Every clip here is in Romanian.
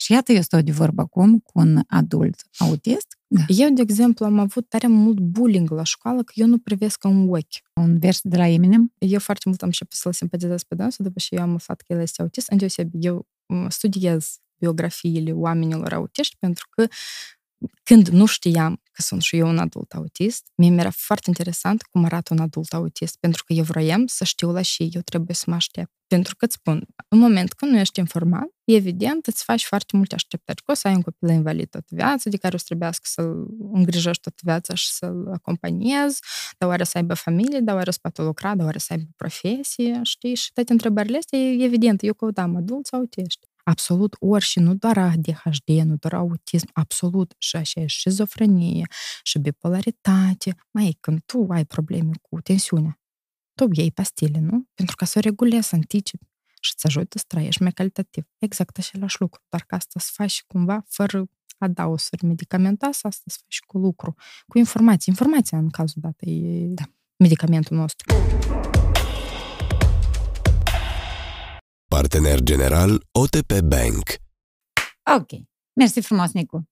Și iată, eu stau de vorbă acum cu un adult autist. Da. Eu, de exemplu, am avut tare mult bullying la școală că eu nu privesc ca un ochi. Un vers de la Eminem? Eu foarte mult am început să-l simpatizez pe dânsul, după ce eu am aflat că el este autist. Îndeosebi, eu studiez biografiile oamenilor autiști pentru că când nu știam că sunt și eu un adult autist, mie mi-era foarte interesant cum arată un adult autist, pentru că eu vroiam să știu la și eu trebuie să mă aștept. Pentru că îți spun, în moment când nu ești informat, evident îți faci foarte multe așteptări. Că o să ai un copil invalid toată viața, de care o să trebuiască să-l îngrijești toată viața și să-l acompaniezi, dar oare să aibă familie, dar oare să poată lucra, dar oare să aibă profesie, știi? Și toate întrebările astea, evident, eu căutam adulți autiști absolut orice, nu doar ADHD, nu doar autism, absolut și așa e șizofrenie și bipolaritate. Mai când tu ai probleme cu tensiunea, tu iei pastile, nu? Pentru ca să o regulezi, să anticipi și să ajută să trăiești mai calitativ. Exact același lucru, doar că asta să faci cumva fără adaosuri medicamentoase, asta să faci cu lucru, cu informații. Informația, în cazul dat, e da. medicamentul nostru. Partener general OTP Bank. Ok. Mersi frumos, Nicu.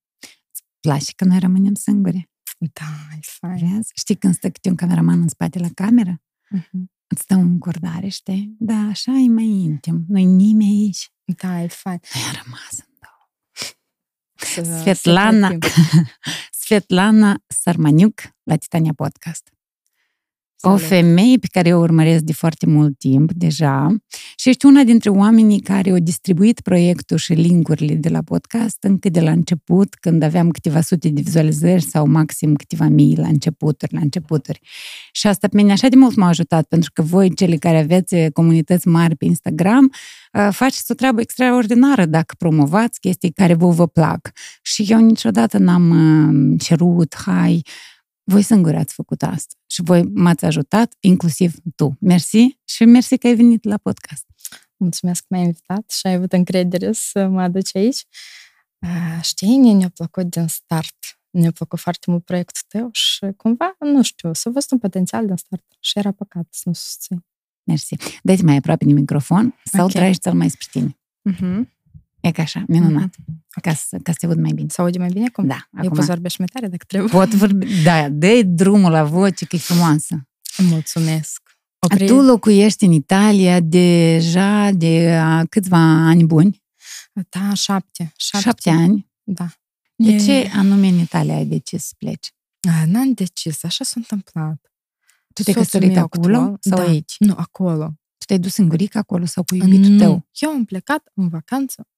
Îți place că noi rămânem singuri? Da, e fain. Vezi? Știi când stă câte un cameraman în spate la cameră? Uh-huh. Îți dă un cordare, știi? Da, așa e mai intim. Nu-i nimeni aici. Da, e fain. Noi am rămas în două. Svetlana, Svetlana Sarmaniuc la Titania Podcast. O femeie pe care o urmăresc de foarte mult timp deja și ești una dintre oamenii care au distribuit proiectul și linkurile de la podcast încă de la început, când aveam câteva sute de vizualizări sau maxim câteva mii la începuturi, la începuturi. Și asta pe mine așa de mult m-a ajutat, pentru că voi, cele care aveți comunități mari pe Instagram, uh, faceți o treabă extraordinară dacă promovați chestii care vă vă plac. Și eu niciodată n-am uh, cerut, hai, voi singuri ați făcut asta și voi m-ați ajutat, inclusiv tu. Mersi și mersi că ai venit la podcast. Mulțumesc că m-ai invitat și ai avut încredere să mă aduci aici. Știi, ne-a plăcut din start. Ne-a plăcut foarte mult proiectul tău și cumva, nu știu, să văzut un potențial din start și era păcat să nu susțin. Mersi. Dă-te mai aproape de microfon sau okay. tragi ți mai spre tine. Uh-huh. E ca așa, minunat. Mm-hmm. Ca, să, ca să te aud mai bine. Să aude mai bine acum? Da. Eu acum... pot vorbi și mai tare dacă trebuie. Pot vorbi, da, dă drumul la voce, că e frumoasă. Mulțumesc. Opri... Tu locuiești în Italia deja de câțiva ani buni? Da, șapte. Șapte, șapte ani? Da. De e... ce anume în Italia ai decis să pleci? N-am decis, așa s-a întâmplat. Tu te-ai căsătorit acolo actual? sau da. aici? Nu, acolo. Tu te-ai dus singuric acolo sau cu iubitul nu. tău? Eu am plecat în vacanță la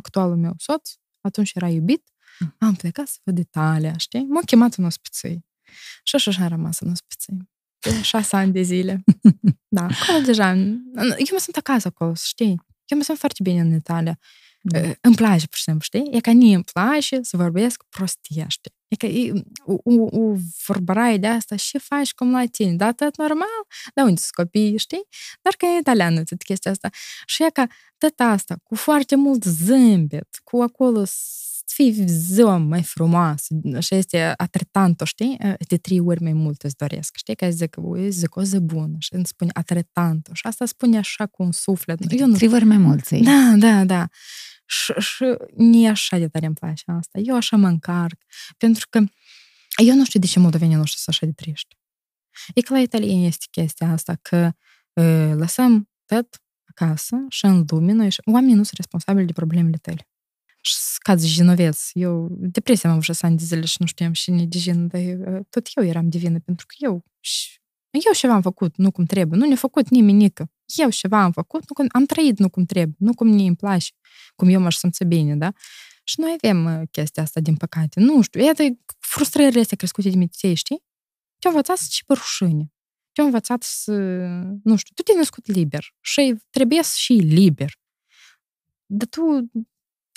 actualul meu soț, atunci era iubit, mm. am plecat să văd Italia, știi? M-a chemat în ospiței. Și așa, așa am rămas în ospiței. De șase ani de zile. da, acolo deja... Eu mă sunt acasă acolo, știi? Eu mă sunt foarte bine în Italia. Mm. Îmi place, pur și simplu, știi? E ca nie îmi place să vorbesc prostie, știi? E ca e, o, o, o vorbăraie de asta, și faci cum la tine? Da, tot normal? Da, unde sunt copiii, știi? Dar că e italiană tot chestia asta. Și e ca tot asta, cu foarte mult zâmbet, cu acolo să fii ziua mai frumoasă și este atretantă, știi? De trei ori mai mult îți doresc, știi? Că zic, zic o zi bună și îmi spune atretantă și asta spune așa cu un suflet. Eu nu... Trei ori mai mult, Da, da, da. Și, și nie așa de tare îmi place asta. Eu așa mă încarc. Pentru că eu nu știu de ce moldovenii nu știu să așa de triști. E că la italieni este chestia asta, că uh, lăsăm tot acasă și în lume noi, oamenii nu sunt responsabili de problemele tale. Și cazi genoveț. Eu, depresia am avut șase ani de zile și nu știam și ne de dar uh, tot eu eram de vină, pentru că eu, eu ceva am făcut, nu cum trebuie. Nu ne-a făcut nimeni nică. Eu ceva am făcut, nu cum, am trăit nu cum trebuie, nu cum mie îmi place cum eu m-aș simți bine, da? Și noi avem chestia asta, din păcate. Nu știu, iată, frustrările astea crescute de meditație, știi? Te-au învățat să ci pe rușine. Te-au învățat să, nu știu, tu te-ai născut liber și trebuie să și liber. Dar tu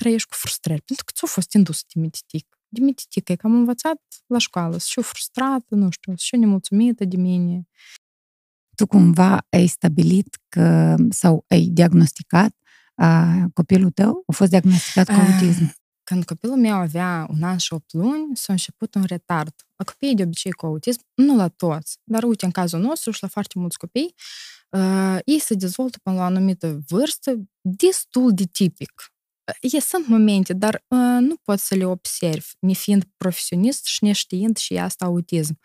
trăiești cu frustrări, pentru că ți-a fost indus de mititic. De mititic, e că am învățat la școală, să fiu frustrată, nu știu, să fiu nemulțumită de mine. Tu cumva ai stabilit că, sau ai diagnosticat a, copilul tău a fost diagnosticat cu autism? Când copilul meu avea un an și 8 luni, s-a început un retard. La copiii de obicei cu autism, nu la toți, dar uite, în cazul nostru și la foarte mulți copii, uh, ei se dezvoltă până la o anumită vârstă destul de tipic. E, sunt momente, dar uh, nu poți să le observi, nefiind profesionist și neștiind și asta autism.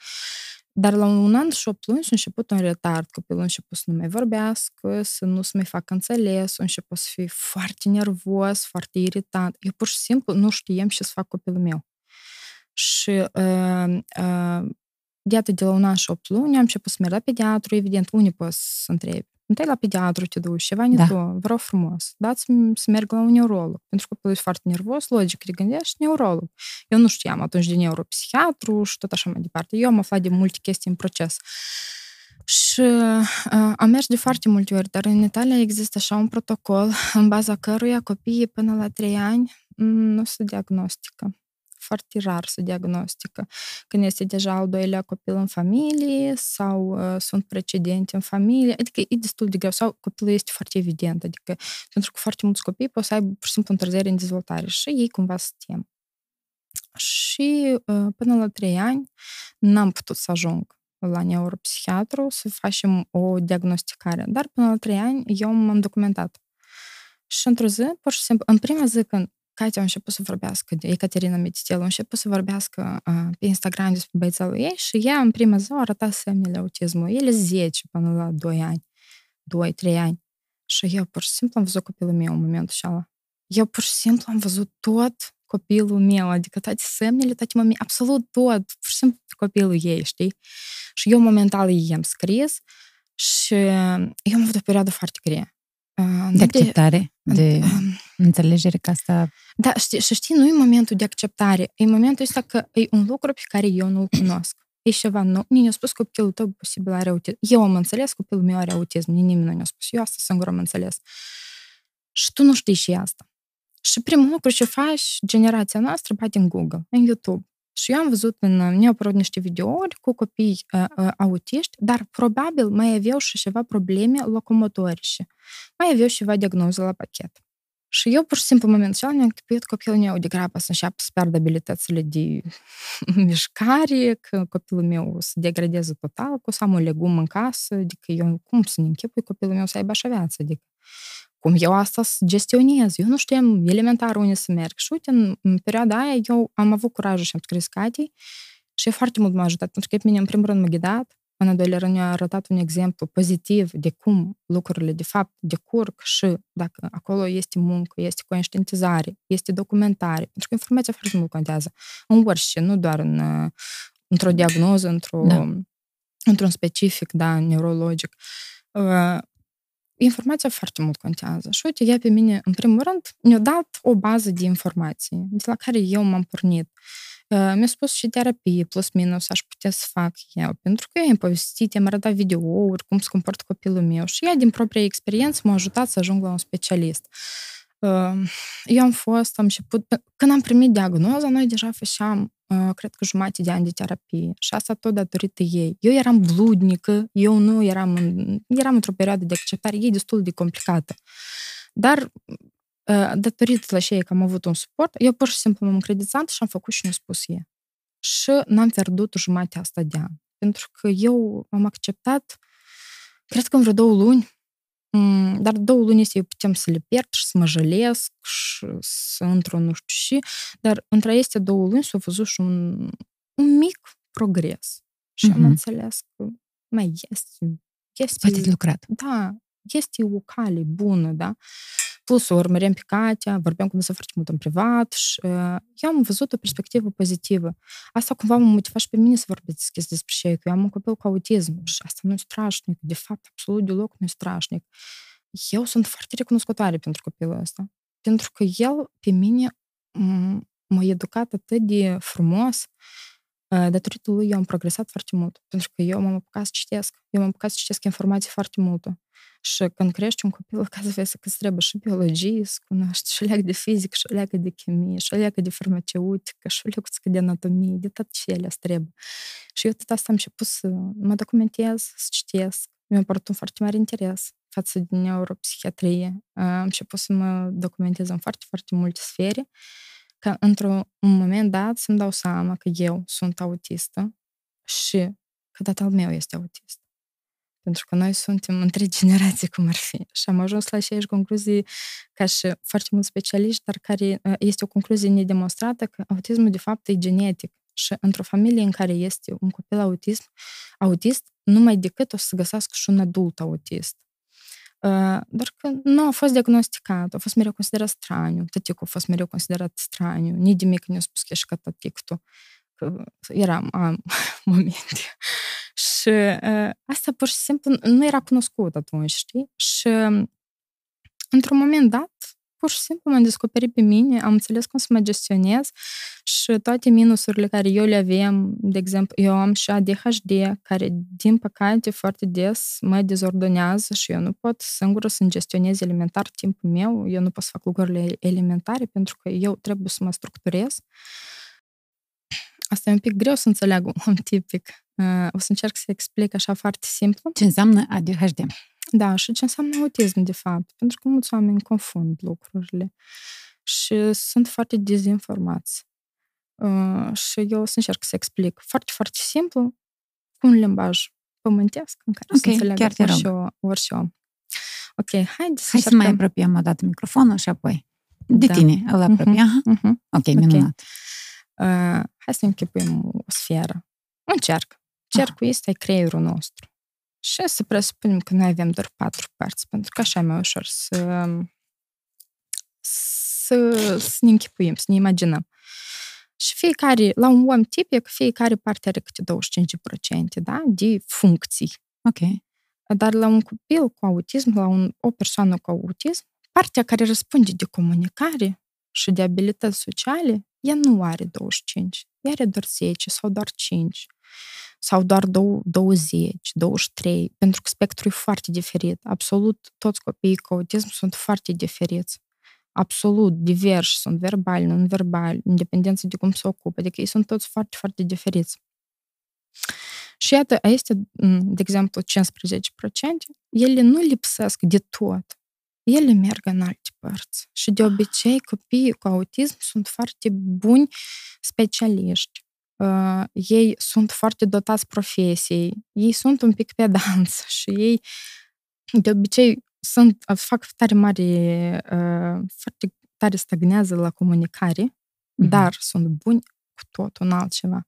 Dar la un an și opt luni și început un retard. Copilul a început să nu mai vorbească, să nu se mai facă înțeles, a început să fie foarte nervos, foarte irritant. Eu pur și simplu nu știam ce să fac copilul meu. Și uh, uh, iată, de la un an și opt luni am început să merg la pediatru, evident, unii poți să întrebi. Întâi la pediatru te duci, ceva nu da. tu, vreau frumos, dați-mi să merg la un neurolog. Pentru că copilul e foarte nervos, logic, te gândești, neurolog. Eu nu știam atunci de neuropsihiatru și tot așa mai departe. Eu am aflat de multe chestii în proces. Și uh, am mers de foarte multe ori, dar în Italia există așa un protocol în baza căruia copiii până la 3 ani nu se diagnostică foarte rar se diagnostică. Când este deja al doilea copil în familie sau uh, sunt precedente în familie, adică e destul de greu. Sau copilul este foarte evident, adică pentru că foarte mulți copii pot să aibă pur și simplu întârziere în dezvoltare și ei cumva se tem. Și uh, până la trei ani n-am putut să ajung la neuropsihiatru să facem o diagnosticare. Dar până la trei ani eu m-am documentat. Și într-o zi, pur și simplu, în prima zi când Katia a început să vorbească, de Ecaterina Mititel, a început să vorbească uh, pe Instagram despre băiețelul ei și ea în prima zi a arătat semnele autismului. Ele 10 până la 2 ani, 2-3 ani. Și eu pur și simplu am văzut copilul meu în momentul ăla. Eu pur și simplu am văzut tot copilul meu, adică toate semnele, toate momente, absolut tot, pur și simplu copilul ei, știi? Și eu momental i-am scris și eu am avut o perioadă foarte grea. De acceptare, de înțelegere că asta... Da, știi, și știi, nu e momentul de acceptare, e momentul ăsta că e un lucru pe care eu nu-l cunosc. E ceva nou. Nimeni a spus că copilul tău posibil are autism. Eu am înțeles că copilul meu are autism. Nimeni nu ne-a spus. Eu asta singur am înțeles. Și tu nu știi și asta. Și primul lucru ce faci, generația noastră, bate în Google, în YouTube. Și eu am văzut în, ne-au apărut niște videouri cu copii uh, uh, autiști, dar probabil mai aveau și ceva probleme locomotorice. Mai aveau ceva diagnoze la pachet. Și eu, pur și simplu, în momentul acela, mi-am închipuit copilul meu degrabă să înceapă să pierdă abilitățile de mișcare, că copilul meu o să degradeze total, că o să am un legum în casă, adică eu cum să ne închipui copilul meu să aibă așa viață, adică cum eu asta să gestionez. Eu nu știam elementar unde să merg. Și uite, în, în perioada aia eu am avut curajul și am scris Catei și foarte mult m-a ajutat, pentru că pe mine, în primul rând, m-a ghidat, în al doilea rând, a arătat un exemplu pozitiv de cum lucrurile, de fapt, decurg și dacă acolo este muncă, este conștientizare, este documentare, pentru că informația foarte mult contează în orice, nu doar în, într-o diagnoză, într-o, da. într-un specific, da, neurologic informația foarte mult contează. Și uite, ea pe mine, în primul rând, mi-a dat o bază de informații de la care eu m-am pornit. Mi-a spus și terapie, plus minus, aș putea să fac eu, pentru că eu am povestit, am arătat videouri, cum se comportă copilul meu și ea, din propria experiență, m-a ajutat să ajung la un specialist. Eu am fost, am început, când am primit diagnoza, noi deja făceam cred că jumătate de ani de terapie. Și asta tot datorită ei. Eu eram bludnică, eu nu eram, în, eram într-o perioadă de acceptare, ei destul de complicată. Dar datorită la cei că am avut un suport, eu pur și simplu m-am încredințat și am făcut și ne spus ei. Și n-am pierdut jumătatea asta de an. Pentru că eu am acceptat, cred că în vreo două luni, dar două luni este eu putem să le pierd și să mă jălesc și să intru nu știu și, dar între acestea două luni s-a văzut și un, un mic progres. Și mm-hmm. am înțeles că mai este, este... Poate de lucrat. Da, este o cale bună, da? Plus, o urmăream pe Katia, vorbeam cu dânsa foarte mult în privat și uh, eu am văzut o perspectivă pozitivă. Asta cumva mă motiva și pe mine să vorbesc deschis despre ce că eu am un copil cu autism și asta nu e strașnic. De fapt, absolut deloc nu e strașnic. Eu sunt foarte recunoscătoare pentru copilul ăsta. Pentru că el, pe mine, m-a educat atât de frumos datorită lui eu am progresat foarte mult, pentru că eu m-am apucat să citesc. Eu m-am apucat să citesc informații foarte multe. Și când crești un copil, ca să vezi că îți trebuie și biologie să cunoști, și leagă de fizică, și leagă de chimie, și leagă de farmaceutică, și leagă de anatomie, de tot ce ele îți trebuie. Și eu tot asta am început să mă documentez, să citesc. Mi-a părut un foarte mare interes față de neuropsihiatrie. Am început să mă documentez în foarte, foarte multe sfere că într-un moment dat să-mi dau seama că eu sunt autistă și că tatăl meu este autist. pentru că noi suntem între generații cum ar fi. Și am ajuns la aceeași concluzii ca și foarte mulți specialiști, dar care este o concluzie nedemonstrată că autismul de fapt e genetic. Și într-o familie în care este un copil autism, autist, numai decât o să găsească și un adult autist. Doar că nu a fost diagnosticat, a fost mereu considerat straniu, tăticul a fost mereu considerat straniu, nici de mic nu a spus că ești ca tăticul. Eram, am momente. Și uh, asta pur și simplu nu era cunoscut atunci, știi? Și într-un moment dat, pur și simplu m-am descoperit pe mine, am înțeles cum să mă gestionez și toate minusurile care eu le aveam, de exemplu, eu am și ADHD, care, din păcate, foarte des mă dezordonează și eu nu pot singură să-mi gestionez elementar timpul meu, eu nu pot să fac lucrurile elementare pentru că eu trebuie să mă structurez. Asta e un pic greu să înțeleg un om tipic. O să încerc să explic așa foarte simplu. Ce înseamnă ADHD? Da, și ce înseamnă autism, de fapt. Pentru că mulți oameni confund lucrurile și sunt foarte dezinformați. Uh, și eu o să încerc să explic foarte, foarte simplu, cu un limbaj pământesc în care okay, să înțeleagă chiar orice, orice om. Ok, haide să Hai să mai apropiem o dată microfonul și apoi de da. tine îl apropiem. Uh-huh, uh-huh. Ok, minunat. Okay. Uh, hai să închipuim o sferă. Un cerc. Cercul ah. este creierul nostru. Și să presupunem că noi avem doar patru părți, pentru că așa e mai ușor să, să, să ne închipuim, să ne imaginăm. Și fiecare, la un om tipic, fiecare parte are câte 25% da? de funcții. Ok. Dar la un copil cu autism, la un, o persoană cu autism, partea care răspunde de comunicare și de abilități sociale, ea nu are 25, ea are doar 10 sau doar 5 sau doar 20, 23, pentru că spectrul e foarte diferit. Absolut toți copiii cu autism sunt foarte diferiți. Absolut diversi, sunt verbali, non-verbali, independență de cum se ocupă, adică ei sunt toți foarte, foarte diferiți. Și iată, este, de exemplu, 15%, ele nu lipsesc de tot. Ele merg în alte părți. Și de obicei, copiii cu autism sunt foarte buni specialiști uh, ei sunt foarte dotați profesiei, ei sunt un pic pedanți și ei de obicei sunt, fac tare mare, uh, foarte tare stagnează la comunicare, mm-hmm. dar sunt buni cu tot un altceva.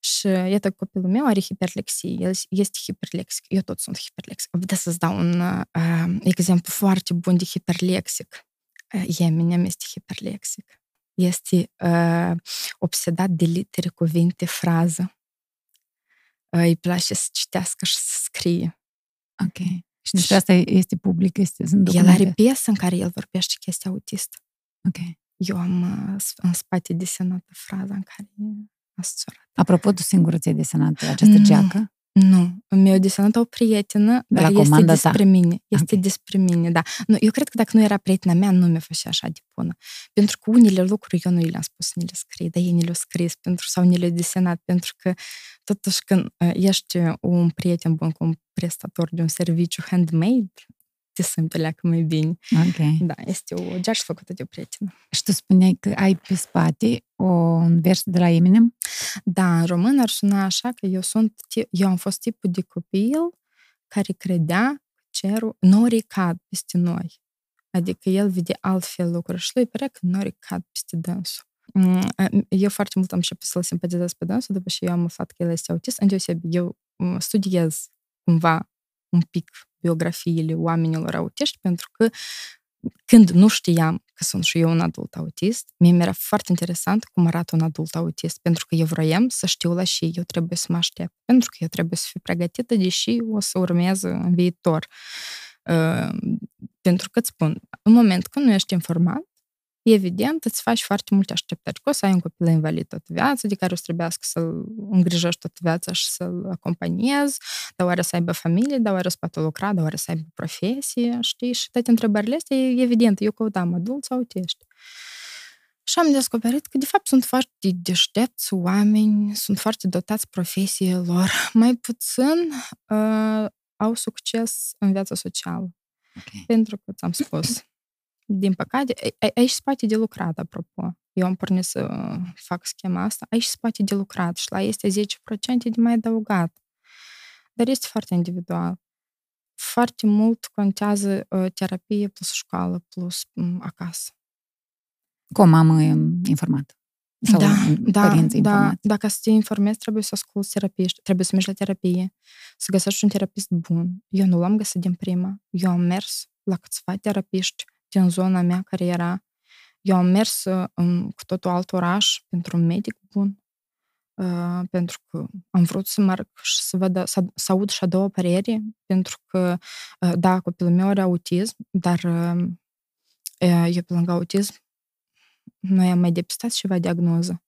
Și iată, copilul meu are hiperlexie, el este hiperlexic, eu tot sunt hiperlexic. Vedeți să-ți dau un uh, exemplu foarte bun de hiperlexic. Uh, Eminem este hiperlexic este uh, obsedat de litere, cuvinte, frază. Uh, îi place să citească și să scrie. Ok. Și despre asta este public, este sunt El are piesă în care el vorbește chestia autistă. Ok. Eu am uh, în spate desenată fraza în care a Apropo, tu singură ți-ai desenat această mm. geacă? Nu, mi-a desenat o prietenă, de dar este despre ta. mine. Este okay. despre mine, da. Nu, eu cred că dacă nu era prietena mea, nu mi-a fost așa de bună. Pentru că unele lucruri eu nu le-am spus să ne le scrie, dar ei ne le-au scris pentru, sau ne le-au desenat, pentru că totuși când ești un prieten bun cu un prestator de un serviciu handmade, te simți leacă mai bine. Ok. Da, este o geacă făcută de o prietenă. Și tu spuneai că ai pe spate un vers de la Eminem? Da, în român ar suna așa că eu sunt, eu am fost tipul de copil care credea cerul, norii cad peste noi. Adică el vede altfel lucruri și lui părea că norii cad peste dânsul. Eu foarte mult am început să-l simpatizez pe dânsul după ce eu am aflat că el este autist. Îndeosebi, eu studiez cumva un pic biografiile oamenilor autiști, pentru că când nu știam că sunt și eu un adult autist, mie mi-era foarte interesant cum arată un adult autist, pentru că eu vroiam să știu la și eu trebuie să mă aștept, pentru că eu trebuie să fiu pregătită, deși o să urmez în viitor. Uh, pentru că îți spun, în moment când nu ești informat, evident, îți faci foarte multe așteptări. Că o să ai un copil invalid toată viața, de care o să trebuiască să-l îngrijești toată viața și să-l acompaniezi, dar oare să aibă familie, dar oare să poată lucra, dar oare să aibă profesie, știi? Și toate întrebările astea, evident, eu căutam adult sau autiști. Și am descoperit că, de fapt, sunt foarte deștepți oameni, sunt foarte dotați profesiilor, mai puțin uh, au succes în viața socială. Okay. Pentru că, ți-am spus, din păcate, aici spate de lucrat, apropo. Eu am pornit să fac schema asta. Aici spate de lucrat și la este 10% de mai adăugat. Dar este foarte individual. foarte mult contează uh, terapie plus școală plus um, acasă. Cu o mamă informată. Sau da, da, părinți da, informați. dacă să te informezi, trebuie să asculți terapiști, trebuie să mergi la terapie, să găsești un terapist bun. Eu nu l-am găsit din prima. Eu am mers la câțiva terapiști din zona mea care era. Eu am mers în cu totul alt oraș pentru un medic bun, uh, pentru că am vrut să merg și să, văd, să, să aud și a doua părere, pentru că, uh, da, copilul meu are autism, dar uh, eu pe lângă autism noi am mai depistat ceva diagnoză,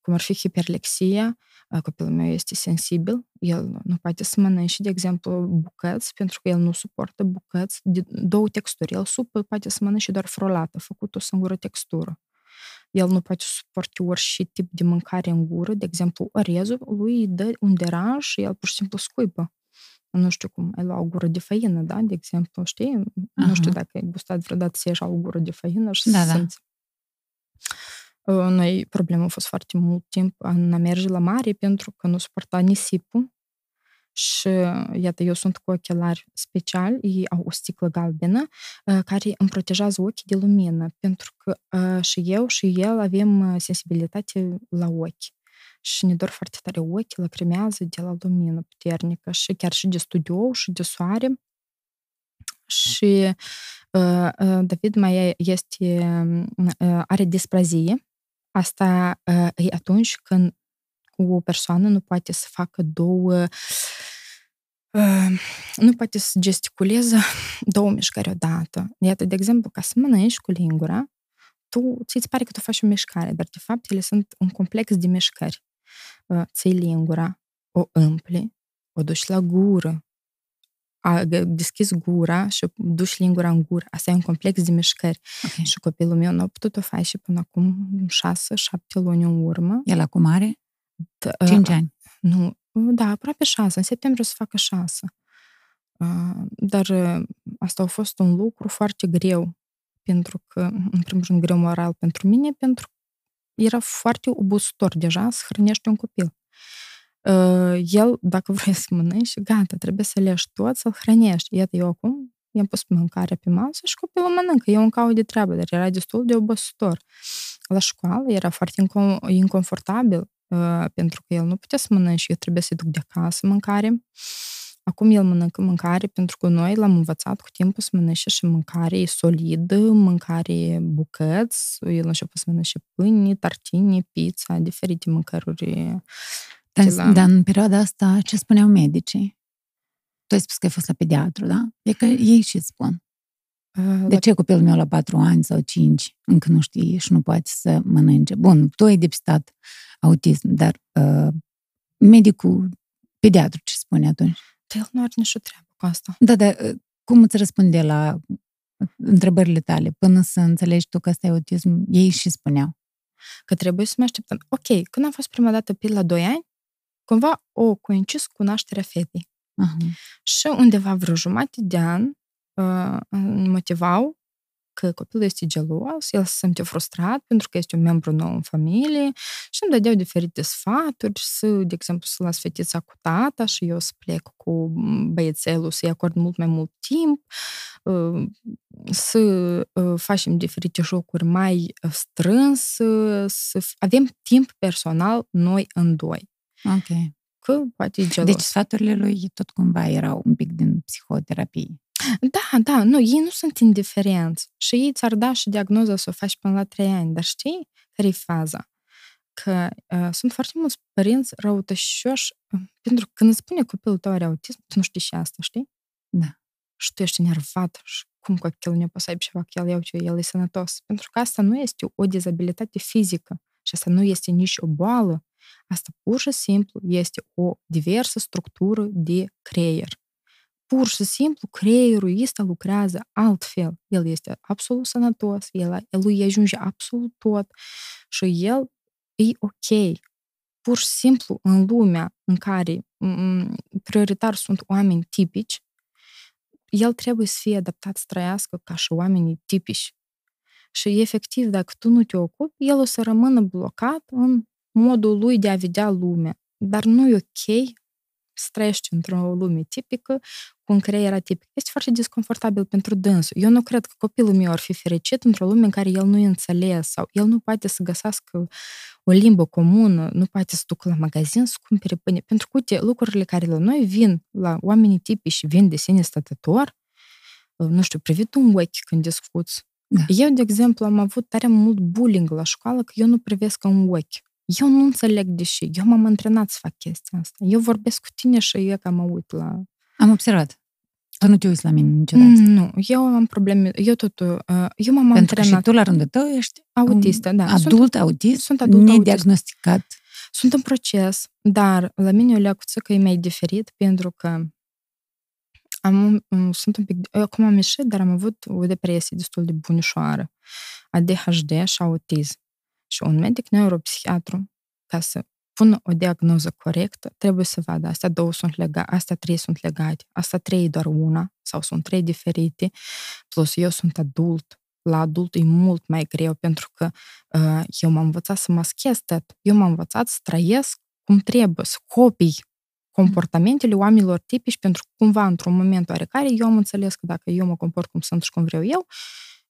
cum ar fi hiperlexia, copilul meu este sensibil, el nu poate să mănânce, de exemplu, bucăți, pentru că el nu suportă bucăți de două texturi. El sup poate să mănânce doar frolată, făcut o singură textură. El nu poate suporta orice tip de mâncare în gură, de exemplu, orezul lui îi dă un deranj și el pur și simplu scuipă. Nu știu cum, ai luat o gură de făină, da, de exemplu, știi? Aha. Nu știu dacă ai gustat vreodată să ieși o gură de făină și da, să da. simți noi problema a fost foarte mult timp în a merge la mare pentru că nu suporta nisipul și iată, eu sunt cu ochelari speciali, ei au o sticlă galbenă care îmi protejează ochii de lumină, pentru că și eu și el avem sensibilitate la ochi și ne dor foarte tare ochii, lacrimează de la lumină puternică și chiar și de studio și de soare. Și uh, David mai este, uh, are disprazie Asta uh, e atunci când o persoană nu poate să facă două uh, nu poate să gesticuleze două mișcări odată. Iată, de exemplu, ca să mănânci cu lingura, tu, ți-ți pare că tu faci o mișcare, dar de fapt ele sunt un complex de mișcări. Uh, ții lingura, o împli, o duci la gură, a deschis gura și duci lingura în gură. Asta e un complex de mișcări. Okay. Și copilul meu nu a putut o face până acum șase, șapte luni în urmă. El acum are? Da, Cinci ani. Nu, da, aproape șase. În septembrie o să facă șase. Dar asta a fost un lucru foarte greu, pentru că, în primul rând, greu moral pentru mine, pentru că era foarte obositor deja să hrănești un copil el, dacă vrei să mănânci, gata, trebuie să leși tot, să-l hrănești. Iată, eu acum i-am pus mâncare pe masă și copilul mănâncă. Eu încă de treabă, dar era destul de obositor. La școală era foarte incom- inconfortabil uh, pentru că el nu putea să mănânce, eu trebuie să-i duc de acasă mâncare. Acum el mănâncă mâncare pentru că noi l-am învățat cu timpul să mănânce și mâncare solidă, mâncare bucăți, el a început să mănânce pâine, tartine, pizza, diferite mâncăruri dar, la... dar în perioada asta, ce spuneau medicii? Tu ai spus că ai fost la pediatru, da? E că ei și spun. Uh, de ce copilul meu la patru ani sau cinci încă nu știe și nu poate să mănânce? Bun, tu ai depistat autism, dar uh, medicul pediatru ce spune atunci? El nu are nicio treabă cu asta. Da, dar uh, cum îți răspunde la întrebările tale până să înțelegi tu că asta e autism? Ei și spuneau. Că trebuie să mă așteptăm. Ok, când am fost prima dată pe la 2 ani, cumva o coincis cu nașterea fetei. Uh-huh. Și undeva vreo jumătate de an uh, motivau că copilul este gelos, el se simte frustrat pentru că este un membru nou în familie și îmi dădeau diferite sfaturi, să, de exemplu, să las fetița cu tata și eu să plec cu băiețelul, să-i acord mult mai mult timp, să facem diferite jocuri mai strâns, să avem timp personal noi în doi. Ok. Că poate e gelos. Deci sfaturile lui tot cumva erau un pic din psihoterapie. Da, da, nu, ei nu sunt indiferenți și ei ți-ar da și diagnoza să o faci până la trei ani, dar știi care e faza? Că uh, sunt foarte mulți părinți răutășioși uh, pentru că când îți spune copilul tău are autism, tu nu știi și asta, știi? Da. Și tu ești enervat și cum copilul nu poate să aibă ceva cu el, eu ce el e sănătos. Pentru că asta nu este o dizabilitate fizică și asta nu este nici o boală, Asta pur și simplu este o diversă structură de creier. Pur și simplu creierul ăsta lucrează altfel. El este absolut sănătos, el, el lui ajunge absolut tot și el e ok. Pur și simplu în lumea în care prioritar sunt oameni tipici, el trebuie să fie adaptat să trăiască ca și oamenii tipici. Și efectiv, dacă tu nu te ocupi, el o să rămână blocat în modul lui de a vedea lumea. Dar nu e ok să trăiești într-o lume tipică, cu un creier atipic. Este foarte disconfortabil pentru dânsul. Eu nu cred că copilul meu ar fi fericit într-o lume în care el nu e înțeles sau el nu poate să găsească o limbă comună, nu poate să ducă la magazin să cumpere pâine. Pentru că, uite, lucrurile care la noi vin la oamenii tipici vin de sine stătător, nu știu, privit un ochi când discuți. Da. Eu, de exemplu, am avut tare mult bullying la școală că eu nu privesc un ochi. Eu nu înțeleg de ce. Eu m-am antrenat să fac chestia asta. Eu vorbesc cu tine și eu că mă uit la... Am observat. Tu nu te uiți la mine niciodată. Nu, eu am probleme. Eu tot, uh, eu m-am Pentru antrenat. că și tu la rândul tău ești autistă, da. Adult sunt, autist, sunt adult nediagnosticat. Autist. Sunt în proces, dar la mine o leacuță că e mai diferit pentru că am, sunt un pic, acum am ieșit, dar am avut o depresie destul de bunișoară, ADHD și autism. Și un medic neuropsihiatru, ca să pună o diagnoză corectă, trebuie să vadă, astea două sunt legate, astea trei sunt legate, astea trei e doar una, sau sunt trei diferite, plus eu sunt adult, la adult e mult mai greu pentru că uh, eu m-am învățat să maschez tot. Eu m-am învățat să trăiesc cum trebuie, să copii comportamentele oamenilor tipici pentru că cumva într-un moment oarecare eu am înțeles că dacă eu mă comport cum sunt și cum vreau eu,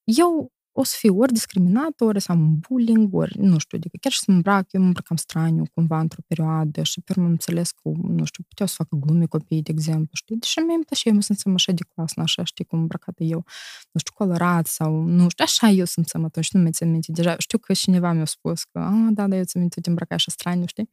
eu o să fiu ori discriminat, ori să am un bullying, ori, nu știu, adică chiar și să mă îmbrac, eu mă îmbrăcam straniu cumva într-o perioadă și pe urmă am înțeles că, nu știu, puteau să facă glume copiii, de exemplu, știi? Deși mie îmi plăcea, eu mă simțeam așa de clasă, așa, știi, cum îmbrăcată eu, nu știu, colorat sau, nu știu, așa eu simțeam atunci, nu mi-țin minte. Deja știu că cineva mi-a spus că, a, da, da, eu ți-am minte, te îmbrăcai așa straniu, știi?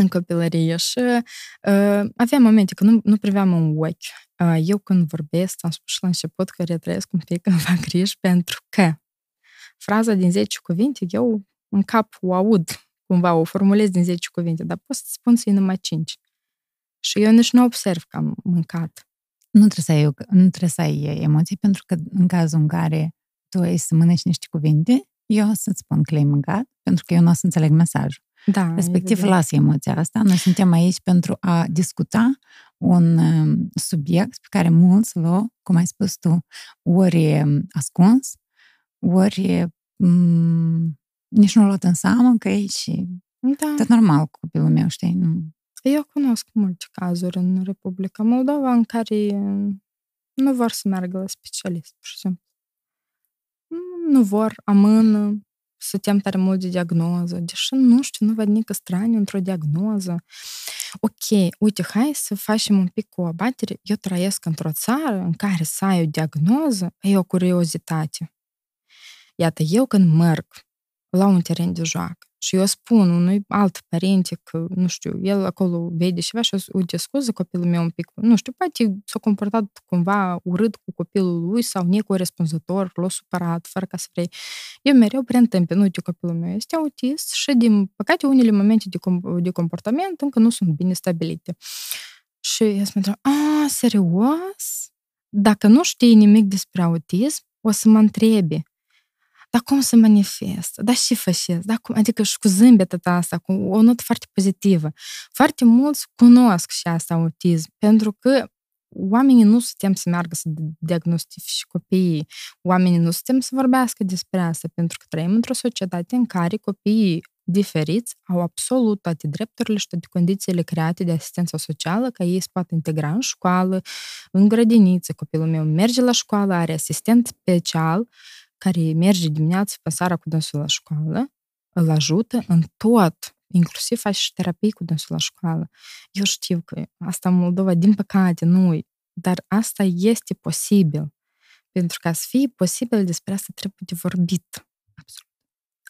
În copilărie și uh, aveam momente că nu, nu priveam în ochi. Uh, eu când vorbesc, am spus și la început că retrăiesc un pic în fac griji pentru că fraza din 10 cuvinte, eu în cap o aud cumva, o formulez din 10 cuvinte, dar pot să spun să numai 5. Și eu nici nu observ că am mâncat. Nu trebuie să ai, nu trebuie să ai emoții, pentru că în cazul în care tu ai să mănânci niște cuvinte, eu o să-ți spun că le-ai mâncat, pentru că eu nu o să înțeleg mesajul. Da, Respectiv, evident. lasă emoția asta. Noi suntem aici pentru a discuta un um, subiect pe care mulți l cum ai spus tu, ori um, ascuns, ori m- nici nu l luat în seamă că e și da. tot normal cu copilul meu, știi? Nu. Eu cunosc multe cazuri în Republica Moldova în care um, nu vor să meargă la specialist, pur și simplu. Nu vor, amână, să tem tare mult de diagnoză, deși, nu știu, nu văd nică straniu într-o diagnoză. Ok, uite, hai să facem un pic cu o abatere. Eu trăiesc într-o țară în care să ai o diagnoză, e o curiozitate. Iată, eu când merg la un teren de joacă și eu spun unui alt părinte că, nu știu, el acolo vede ceva și uite, scuză copilul meu un pic, nu știu, poate s-a comportat cumva urât cu copilul lui sau necorespunzător, l-a supărat, fără ca să vrei. Eu mereu preîntâmpin, uite, copilul meu este autist și, din păcate, unele momente de, com- de comportament încă nu sunt bine stabilite. Și el spune, a, serios? Dacă nu știi nimic despre autism, o să mă întrebi dar cum se manifestă, dar ce faceți, dar cum, adică și cu zâmbetul asta, cu o notă foarte pozitivă. Foarte mulți cunosc și asta autism, pentru că oamenii nu suntem să meargă să diagnostice copiii, oamenii nu suntem să vorbească despre asta, pentru că trăim într-o societate în care copiii diferiți au absolut toate drepturile și toate condițiile create de asistență socială ca ei să poată integra în școală, în grădiniță. Copilul meu merge la școală, are asistent special, care merge dimineața pe seara cu dânsul la școală, îl ajută în tot, inclusiv face și terapii cu dânsul la școală. Eu știu că asta în Moldova, din păcate, nu dar asta este posibil. Pentru ca să fie posibil, despre asta trebuie de vorbit. Absolut.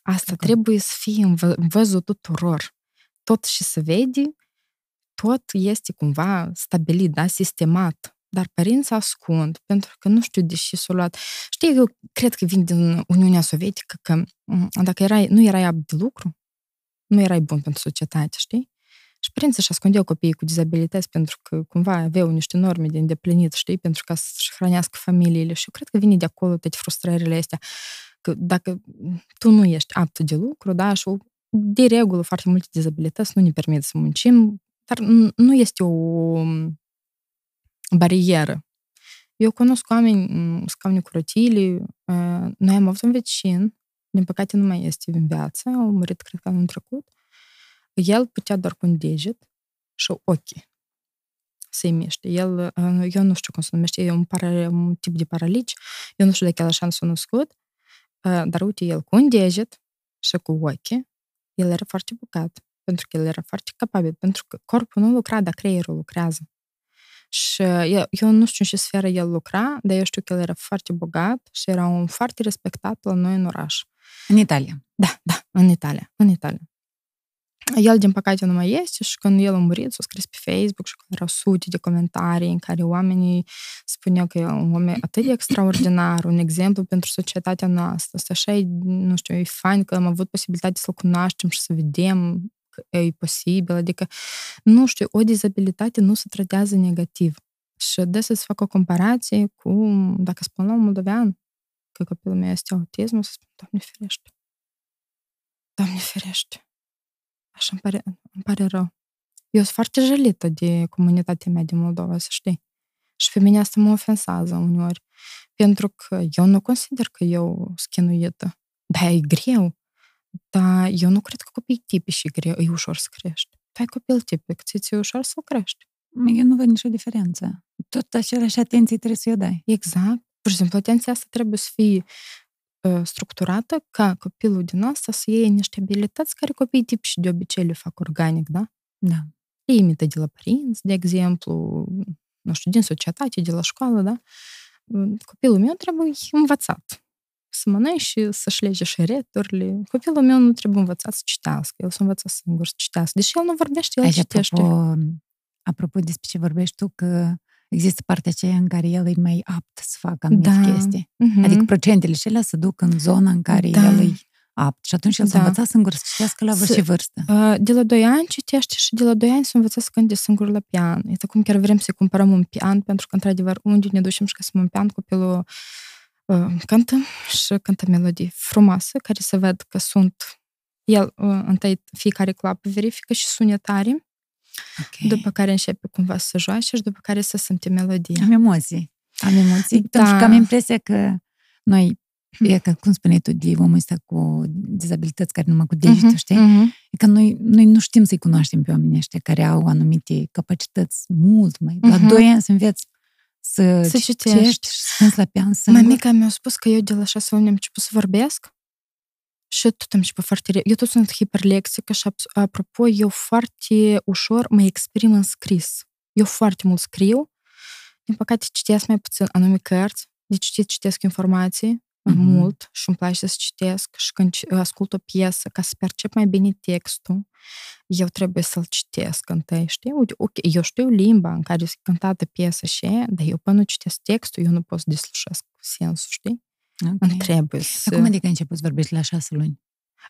Asta okay. trebuie să fie în, vă- în văzut tuturor. Tot și să vede, tot este cumva stabilit, da, sistemat dar părinții ascund, pentru că nu știu de ce s-a luat. Știi, eu cred că vin din Uniunea Sovietică, că dacă erai, nu erai apt de lucru, nu erai bun pentru societate, știi? Și părinții își ascundeau copiii cu dizabilități pentru că cumva aveau niște norme de îndeplinit, știi, pentru ca să-și hrănească familiile. Și eu cred că vine de acolo toate frustrările astea. Că dacă tu nu ești apt de lucru, da, și de regulă foarte multe dizabilități nu ne permit să muncim, dar nu este o barieră. Eu cunosc oameni, scaune cu rotile, noi am avut un vecin, din păcate nu mai este în viață, a murit, cred că anul trecut. El putea doar cu un deget și ochii se miște. El, eu nu știu cum se numește, e un, para, un tip de paralici, eu nu știu de el așa s-a născut, dar uite, el cu un deget și cu ochii, el era foarte bucat, pentru că el era foarte capabil, pentru că corpul nu lucra, dar creierul lucrează. Și eu, eu nu știu în ce sferă el lucra, dar eu știu că el era foarte bogat și era un foarte respectat la noi în oraș. În Italia? Da, da, în Italia, în Italia. El, din păcate, nu mai este și când el a murit, s-a scris pe Facebook și erau sute de comentarii în care oamenii spuneau că e un om atât de extraordinar, un exemplu pentru societatea noastră. Asta așa e, nu știu, e fain că am avut posibilitatea să-l cunoaștem și să vedem că e posibil. Adică, nu știu, o dizabilitate nu se tratează negativ. Și des să fac o comparație cu, dacă spun la un moldovean, că copilul meu este autism, o să spun, Doamne ferește. Doamne ferește Așa îmi pare, îmi pare rău. Eu sunt foarte jălită de comunitatea mea din Moldova, să știi. Și pe mine asta mă ofensează uneori. Pentru că eu nu consider că eu schinuită. Da, e greu. Dar eu nu cred că copiii tipici e greu, e ușor să crești. Tu ai copil tipic, ți e ușor să-l crești. Eu nu văd nicio diferență. Tot aceleași atenții trebuie să-i dai. Exact. Pur și simplu, atenția asta trebuie să fie structurată ca copilul din asta să iei niște abilități care copiii tip și de obicei le fac organic, da? Da. Le imită de la părinți, de exemplu, nu știu, din societate, de la școală, da? Copilul meu trebuie învățat să mănânci și să-și lege șereturile. Copilul meu nu trebuie învățat să citească, el să învăță singur să citească. Deși el nu vorbește, el Aici, citește. Apropo, apropo despre ce vorbești tu, că există partea aceea în care el e mai apt să facă anumite da. chestii. Uh-huh. Adică procentele și ele se duc în zona în care da. el e apt. Și atunci el da. s-a învățat singur să citească la ce vârstă? De la 2 ani citește și de la 2 ani s-a învățat să cânte singur la pian. Este cum chiar vrem să cumpărăm un pian, pentru că, într-adevăr, unde ne ducem și găsim un pian, copilul uh, cântă și cântă melodii frumoase, care se ved că sunt el, uh, întâi, fiecare clapă verifică și sunetare Okay. După care începe cumva să joace și după care să simte melodia. Am emoții. Am emoții. Da. Pentru că am impresia că noi, e că, cum spuneai tu, de omul ăsta cu dizabilități care numai cu degetul, uh-huh, știi? Uh-huh. E că noi, noi nu știm să-i cunoaștem pe oamenii ăștia care au anumite capacități mult mai... Uh-huh. La doi ani să înveți să, să citești, citești și să la pian Mamica mi-a spus că eu de la șase luni am început să vorbesc și tot am început foarte... Eu tot sunt hiperlexică și, apropo, eu foarte ușor mă exprim în scris. Eu foarte mult scriu. Din păcate, citesc mai puțin anume cărți. De citit citesc informații mm-hmm. mult și îmi place să citesc și când ascult o piesă, ca să percep mai bine textul, eu trebuie să-l citesc întâi, știi? Uite, ok, eu știu limba în care este cântată piesa și dar eu până nu citesc textul, eu nu pot să deslușesc sensul, știi? Okay. Trebuie să... Cum adică ai început să vorbești la șase luni?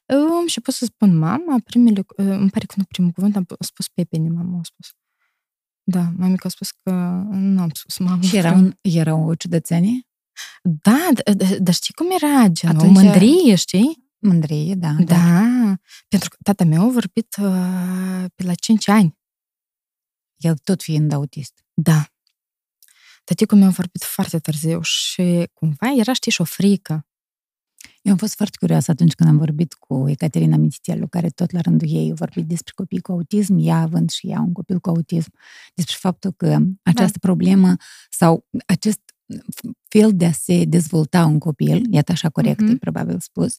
Am început să spun mama, primele, îmi pare că nu primul cuvânt, am spus Pepene, mama a spus. Da, mamica a spus că nu am spus mama. Și era, un, era o ciudățenie? Da, dar știi cum era? Gen, Atunci... o mândrie, știi? Mândrie, da, da. Da, pentru că tata meu a vorbit uh, pe la 5 ani. El tot fiind autist. Da. Tăticul meu a vorbit foarte târziu și cumva era, știi, și o frică. Eu am fost foarte curioasă atunci când am vorbit cu Ecaterina Mititelu, care tot la rândul ei a vorbit despre copii cu autism, ea având și ea un copil cu autism, despre faptul că această da. problemă sau acest fel de a se dezvolta un copil, iată așa corect, mm-hmm. e probabil spus.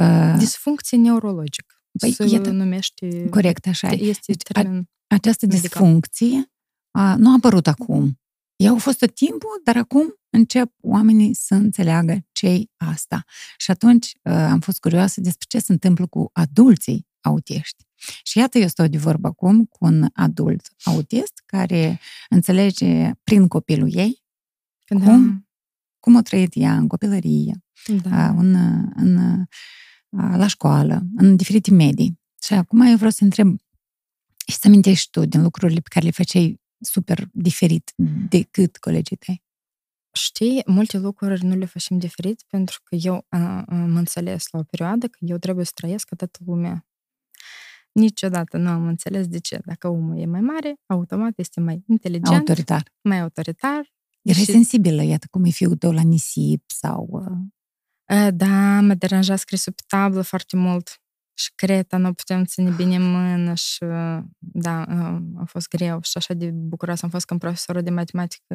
Uh, Disfuncție neurologică. Păi, se iată, numește... Corect, așa. Este deci, termen Această medical. disfuncție a, nu a apărut acum. Ea au fost tot timpul, dar acum încep oamenii să înțeleagă ce asta. Și atunci uh, am fost curioasă despre ce se întâmplă cu adulții autiști. Și iată, eu stau de vorbă acum cu un adult autist care înțelege prin copilul ei da. cum, cum a trăit ea în copilărie, da. în, în, la școală, în diferite medii. Și acum eu vreau să întreb și să amintești tu din lucrurile pe care le făceai super diferit decât colegii tăi? Știi, multe lucruri nu le facem diferit pentru că eu am înțeles la o perioadă că eu trebuie să trăiesc ca toată lumea. Niciodată nu am înțeles de ce. Dacă omul e mai mare, automat este mai inteligent. Autoritar. Mai autoritar. Erai și... sensibilă, iată cum e fiul tău la nisip sau... Da, mă deranja scrisul pe tablă foarte mult. și creta nu putem ține bine mână și da, a fost greu și așa de bucuroasă am fost când profesorul de matematică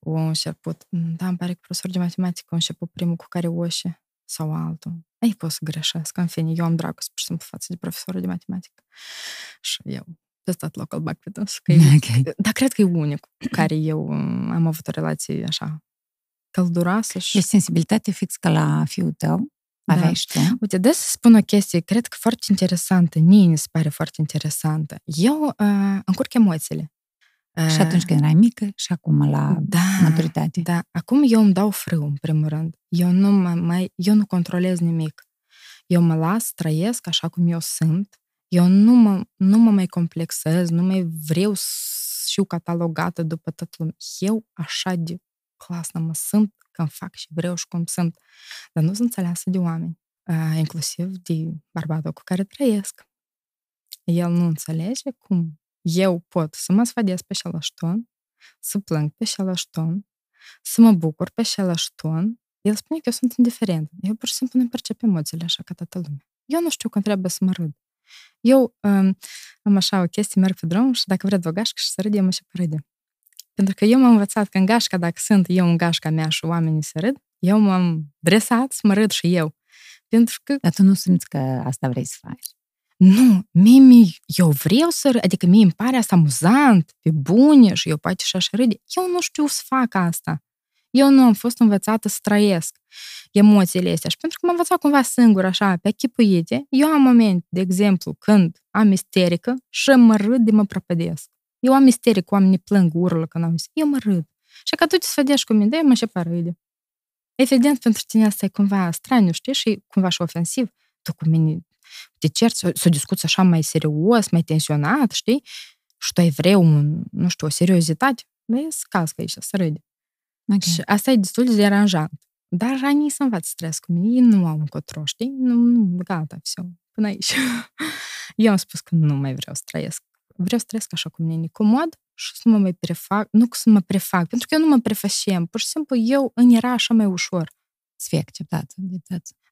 o început, da, îmi pare că profesorul de matematică a început primul cu care oșe sau altul. Ei pot să greșesc, în fine, eu am dragoste pur și simplu față de profesorul de matematică. Și eu pe stat local bac pe dânsul. Okay. Dar cred că e unic cu care eu am avut o relație așa călduroasă. Și... E sensibilitate fix ca la fiul tău? Aveai da. și tu? Uite, des să spun o chestie, cred că foarte interesantă, mie mi se pare foarte interesantă. Eu uh, încurc emoțiile. Uh, și atunci când erai mică și acum la da, maturitate. Da, acum eu îmi dau frâu, în primul rând. Eu nu, mai, eu nu controlez nimic. Eu mă las, trăiesc așa cum eu sunt. Eu nu mă, nu mă mai complexez, nu mai vreau să fiu catalogată după tot lumea. Eu așa de clasă mă sunt când fac și vreau și cum sunt. Dar nu sunt înțeleasă de oameni, inclusiv de bărbatul cu care trăiesc. El nu înțelege cum eu pot să mă sfadesc pe același ton, să plâng pe același ton, să mă bucur pe același ton. El spune că eu sunt indiferent. Eu pur și simplu nu percep emoțiile așa ca toată lumea. Eu nu știu când trebuie să mă râd. Eu um, am așa o chestie, merg pe drum și dacă vrea o gașcă și să râd, eu mă și râde. Pentru că eu m-am învățat că în gașca, dacă sunt eu în gașca mea și oamenii se râd, eu m-am dresat să mă râd și eu. Pentru că... Dar tu nu simți că asta vrei să faci. Nu, mie, mie eu vreau să râd, adică mie îmi pare asta amuzant, pe bune și eu poate și așa râde. Eu nu știu să fac asta. Eu nu am fost învățată să trăiesc emoțiile astea și pentru că m-am învățat cumva singur, așa, pe chipuite, eu am moment, de exemplu, când am isterică și mă râd de mă prăpădesc. Eu am isteric, oamenii plâng, urlă când am Eu mă râd. Și că tu te sfădești cu mine, da, eu mă și râde. Evident, pentru tine asta e cumva straniu, știi, și cumva și ofensiv. Tu cu mine te cerți, să, să discuți așa mai serios, mai tensionat, știi? Și tu ai vreo, un, nu știu, o seriozitate. Dar e scaz că aici, să râde. Okay. Și asta e destul de deranjant. Dar ranii să învață stres cu mine, ei nu au încotro, știi? Nu, nu, gata, все, până aici. Eu am spus că nu mai vreau să trăiesc vreau să trăiesc așa cum mine comod și să nu mă mai prefac, nu să mă prefac, pentru că eu nu mă prefășem, pur și simplu eu îmi era așa mai ușor. Să fie acceptată de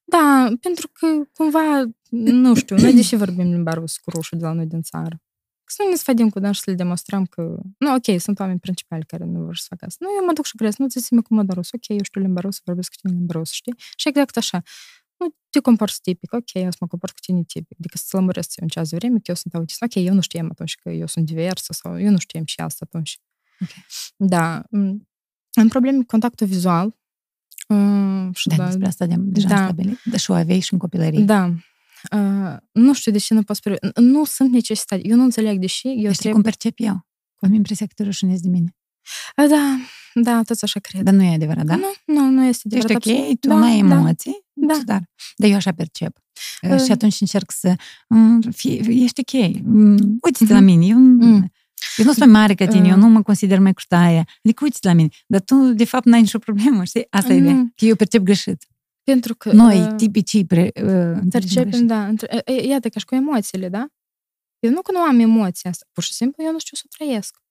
Da, pentru că cumva, nu știu, noi deși vorbim limba rusă cu rușul de la noi din țară. Să nu ne sfădim cu și să le demonstrăm că, nu, ok, sunt oameni principali care nu vor să facă asta. Nu, eu mă duc și cresc, nu ți-mi cum rus, ok, eu știu limba rusă, vorbesc cu tine limba rusă, știi? Și exact așa nu te comporți tipic, ok, eu să mă comport cu tine tipic. Adică să-ți lămuresc un ceas de vreme că eu sunt autist. Ok, eu nu știam atunci că eu sunt diversă sau eu nu știam și asta atunci. Okay. Da. În probleme cu contactul vizual, uh, și da, da, despre asta de, deja da. stabilit. Da, și o aveai și în copilărie. Da. Uh, nu știu de ce nu pot spune. Nu sunt necesitate. Eu nu înțeleg de ce. Eu deci trebuie... cum percep eu. Am impresia că te rușinezi de mine. Uh, da, da, toți așa cred. Dar nu e adevărat, da? Nu, nu, nu este adevărat. Ești ok, tu da, nu ai da. emoții, da. Dar, dar eu așa percep. Uh. Și atunci încerc să... Uh, fie, ești ok, mm, uite-te uh-huh. la mine, eu... Mm. Eu nu sunt mai mare ca tine, uh. eu nu mă consider mai cu taia. Adică uite la mine. Dar tu, de fapt, n-ai nicio problemă, știi? Asta mm. e ideea. Că eu percep greșit. Pentru că... Noi, uh, tipicii, pre, uh, percepem, da. Între, iată, ca și cu emoțiile, da? Eu nu că nu am emoția asta. Pur și simplu, eu nu știu să trăiesc.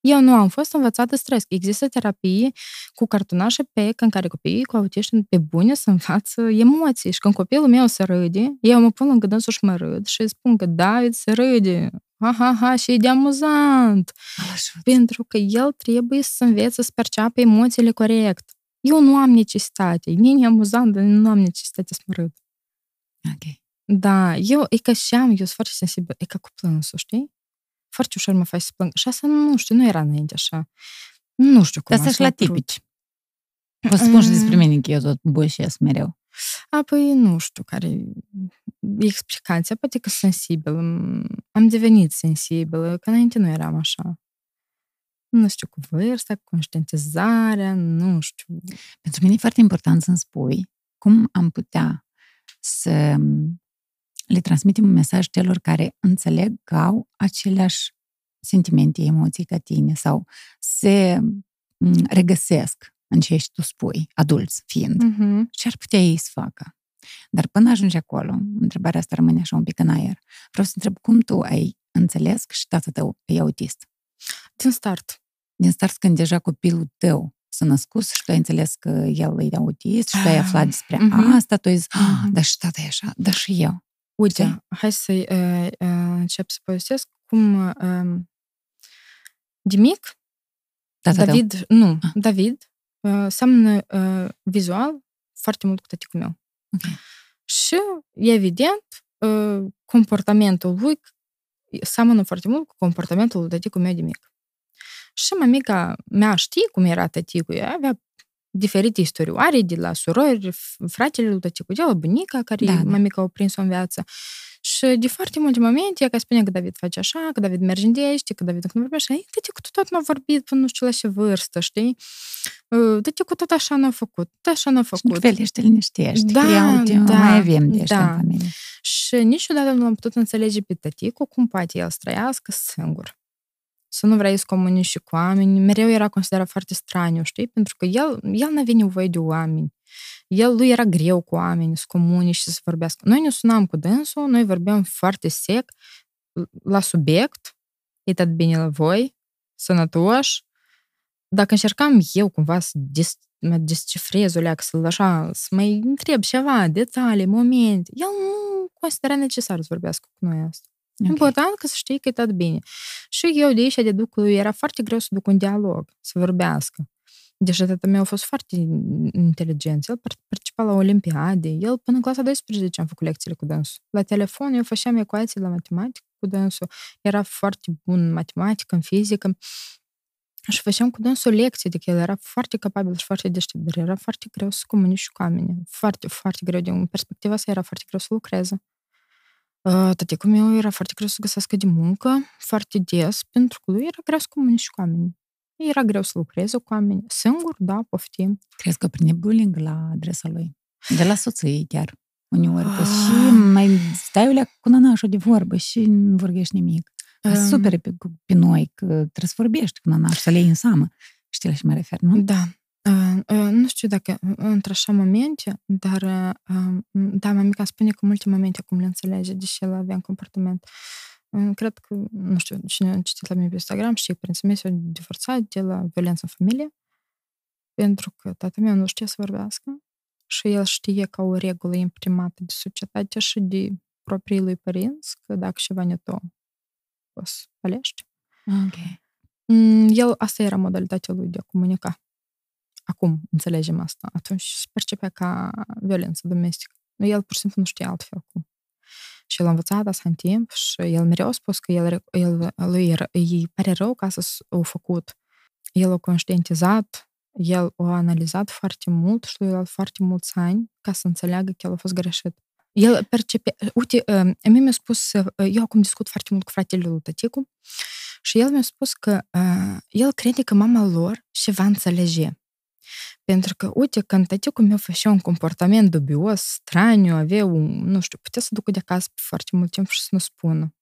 Eu nu am fost învățată să trăiesc. Există terapii cu cartonașe pe în care copiii cu autiști pe bune să învață emoții. Și când copilul meu se râde, eu mă pun lângă dânsul și mă râd și îi spun că David se râde. Ha, ha, ha, și e de amuzant. Așa. Pentru că el trebuie să învețe să perceapă emoțiile corect. Eu nu am necesitate. Mie e amuzant, dar nu am necesitate să mă râd. Ok. Da, eu, e ca și am, eu sunt foarte sensibil, e ca cu plânsul, știi? foarte ușor mă faci să plâng. Și asta nu știu, nu era înainte așa. Nu știu cum Asta și la tipici. O să spun și despre mine că eu tot bușesc mereu. Apoi, nu știu care e explicația. Poate că sensibil. Am devenit sensibilă, că înainte nu eram așa. Nu știu, cu vârsta, cu conștientizarea, nu știu. Pentru mine e foarte important să-mi spui cum am putea să le transmitem un mesaj celor care înțeleg că au aceleași sentimente, emoții ca tine sau se regăsesc în ce tu spui, adulți fiind. Uh-huh. Ce ar putea ei să facă? Dar până ajungi acolo, întrebarea asta rămâne așa un pic în aer. Vreau să întreb cum tu ai înțeles că și tatăl tău e autist? Din start. Din start când deja copilul tău s-a născut și tu ai înțeles că el e autist și tu ai aflat despre uh-huh. asta, tu ai zis, ah, uh-huh. dar și tata e așa, dar și eu. Uite, Știi? hai să uh, uh, încep să povestesc cum uh, de mic Tata tău. David, nu, Ah. David uh, seamănă uh, vizual foarte mult cu tăticul meu. Ok. Și, evident, uh, comportamentul lui seamănă foarte mult cu comportamentul lui tăticul meu de mic. Și mamica mea știe cum era tăticul, ea avea diferite istorioare de la surori, f- fratele lui tăticul, de la bunica care Da, da, da. mamica a prins-o în viață. Și de foarte multe momente, ea că spunea că David face așa, că David merge în dește, că David nu vorbește, ei, tăticul tu tot n-a vorbit până nu știu la ce vârstă, știi? Uh, Tăticul tot așa n-a făcut, tot așa n-a Și făcut. felește liniștește. Da, Ia uite, da, mai avem de ăștia da. în familie. Și niciodată nu am putut înțelege pe tăticul cum poate el să trăiască singur. Să nu vrei să comunici și cu oameni. Mereu era considerat foarte straniu, știi? Pentru că el, el n-avea nevoie de oameni. El, lui era greu cu oameni să comunici și să vorbească. Noi ne sunam cu dânsul, noi vorbeam foarte sec, la subiect, e tot bine la voi, sănătoși. Dacă încercam eu cumva să dis- mă descifrez o leacă, să-l așa, să mai întreb ceva, detalii, momente, el nu considera necesar să vorbească cu noi asta. Ok. Important că să știi că e tot bine. Și eu de aici deduc că lui era foarte greu să duc un dialog, să vorbească. Deși tatăl meu a fost foarte inteligent. El par- participa la olimpiade. El până în clasa 12 am făcut lecțiile cu dânsul. La telefon eu făceam ecuații la matematică cu dânsul. Era foarte bun în matematică, în fizică. Și făceam cu dânsul lecții, adică el era foarte capabil și foarte deștept, dar era foarte greu să comunici cu oamenii. Foarte, foarte greu. Din perspectiva asta era foarte greu să lucreze. Uh, Tăticul meu era foarte greu să găsească de muncă, foarte des, pentru că lui era greu să comunici cu oamenii. Era greu să lucreze cu oamenii. Singur, da, poftim. Crezi că prinde bullying la adresa lui? De la soție chiar. Uneori. Că Ah. și mai stai o leacă cu nănașul de vorbă și nu vorbești nimic. Că Um, super pe, pe noi, că trebuie să vorbești cu nănașul, să le iei în seamă. Știi la ce mă refer, nu? Da. Uh, uh, nu știu dacă într-așa momente, dar uh, da, mamica spune că multe momente acum le înțelege, deși el avea un comportament. Uh, cred că, nu știu, cine a citit la mine pe Instagram, știe că părinții mei s-au divorțat de la violență în familie, pentru că tatăl meu nu știa să vorbească și el știe ca o regulă imprimată de societate și de proprii lui părinți, că dacă ceva ne to, o să palești. Ok. Mm, El, asta era modalitatea lui de a comunica. Acum înțelegem asta. Atunci se percepea ca violență domestică. El pur și simplu nu știa altfel cum. Și el a învățat asta în timp și el mereu a spus că el, el, lui era, îi pare rău ca să o făcut. El a conștientizat, el a analizat foarte mult și lui a luat foarte mulți ani ca să înțeleagă că el a fost greșit. El percepe... Uite, uh, mie mi-a spus... uh, Eu acum discut foarte mult cu fratele lui tăticu și el mi-a spus că uh, el crede că mama lor și va înțelege. Pentru că, uite, când tăticul meu făcea un comportament dubios, straniu, avea un, nu știu, putea să ducă de acasă pe foarte mult timp și să nu spună.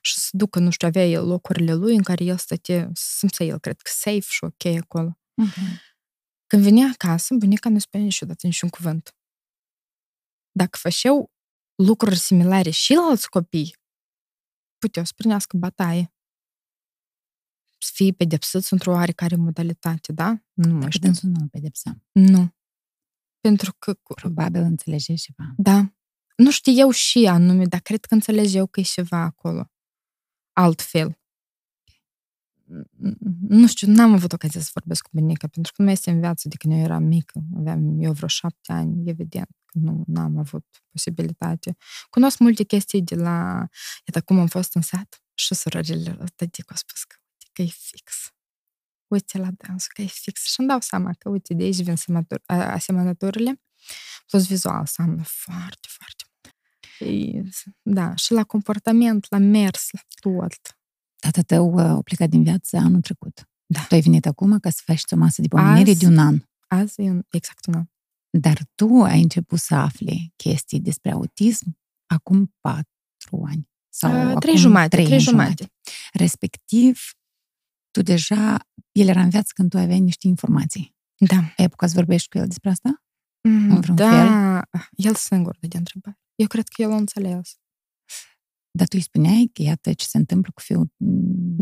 Și să ducă, nu știu, avea el locurile lui în care el stătea, să simțea el, cred că safe și ok acolo. Ok. Când venea acasă, bunica nu spunea niciodată niciun cuvânt. Dacă făceau lucruri similare și la alți copii, puteau să primească bătaie. Să fie pedepsiți într-o oarecare modalitate, da? Nu mai Dacă știu. dânsul nu îl pedepsa. Nu. Pentru că, Probabil înțelege ceva. da, nu știu eu și anume, dar cred că înțelege eu că e ceva acolo. Altfel. Nu știu, n-am avut ocazia să vorbesc cu bunica, pentru că nu mai este în viață de când eu eram mică. Aveam eu vreo șapte ani, evident, că nu am avut posibilitate. Cunosc multe chestii de la... Iată cum am fost în sat și surorile tătic au spus că, uite, că e fix. Uite la dansul, că e fix. Și îmi dau seama că, uite, de aici vin semătur- a- asemănăturile. Plus vizual seamănă foarte, foarte mult. E- Da, și la comportament, la mers, la tot. Tata tău uh, a plecat din viață anul trecut. Da. Tu ai venit acum ca să faci o masă de pomenire Azi. de un an. Azi e un- exact un an. Dar tu ai început să afli chestii despre autism acum patru ani. Sau Uh, acum trei jumate, trei trei ani jumate. Respectiv, tu deja, el era în viață când tu aveai niște informații. Da. Ai apucat să vorbești cu el despre asta? Mm, În vreun da, el singur de întrebare. Eu cred că el a înțeles. Dar tu îi spuneai că iată ce se întâmplă cu fiul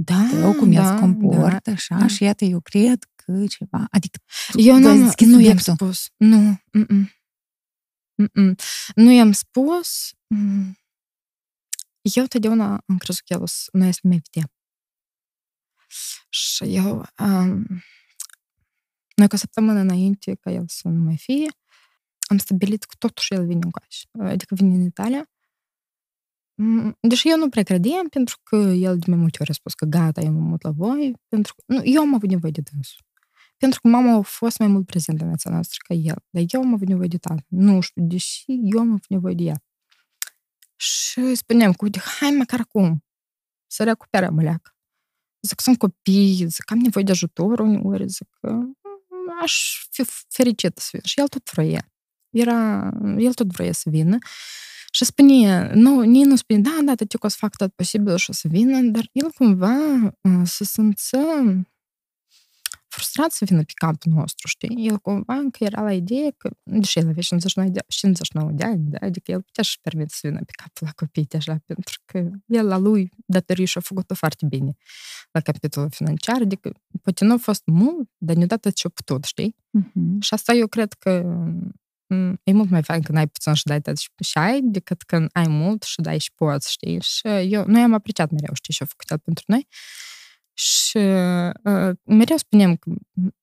Da, tău, cum el da, se comportă, da, așa, da. și iată, eu cred că ceva... Adică tu Eu tu ai nu, deschis nu i-am subiectul. spus. Nu, mm-mm. Mm-mm. Nu i-am spus. Mm. Eu totdeauna am crezut că el nu este mai vedea. Și eu... Um, noi cu o săptămână înainte ca el să nu mai fie, am stabilit că totuși el vine în coaș. Adică vine în Italia. Deși eu nu prea credeam, pentru că el de mai multe ori a spus că gata, eu mă mut la voi, pentru că nu, eu am avut nevoie de dânsul. Pentru că mama a fost mai mult prezentă în viața noastră ca el, dar eu am avut nevoie de tată. Nu știu, deși eu am avut nevoie de ea. Și spuneam că, uite, hai măcar acum să recuperăm leacă. Zic, sunt copii, zic, am nevoie de ajutor uneori, zic, aș fi fericită să vin. Și el tot vroia. Era, el tot vroia să vină. Și spune, nu, nici nu spune, da, da, te o să fac tot posibil și o să vină, dar el cumva se simță frustrat să vină pe capul nostru, știi? El cumva încă era la idee că, deși el avea 59 de, 59 de ani, da? adică el putea să-și permite să vină pe capul la copii deja, pentru că el la lui datorii și-a făcut-o foarte bine la capitolul financiar, adică poate nu a fost mult, dar ne-a dat ce-a putut, știi? Uh-huh. Și asta eu cred că e mult mai fain când ai puțin și dai tot și ai, decât când ai mult și dai și poți, știi? Și eu, noi am apreciat mereu, știi, și-a făcut el pentru noi. Și uh, mereu spuneam că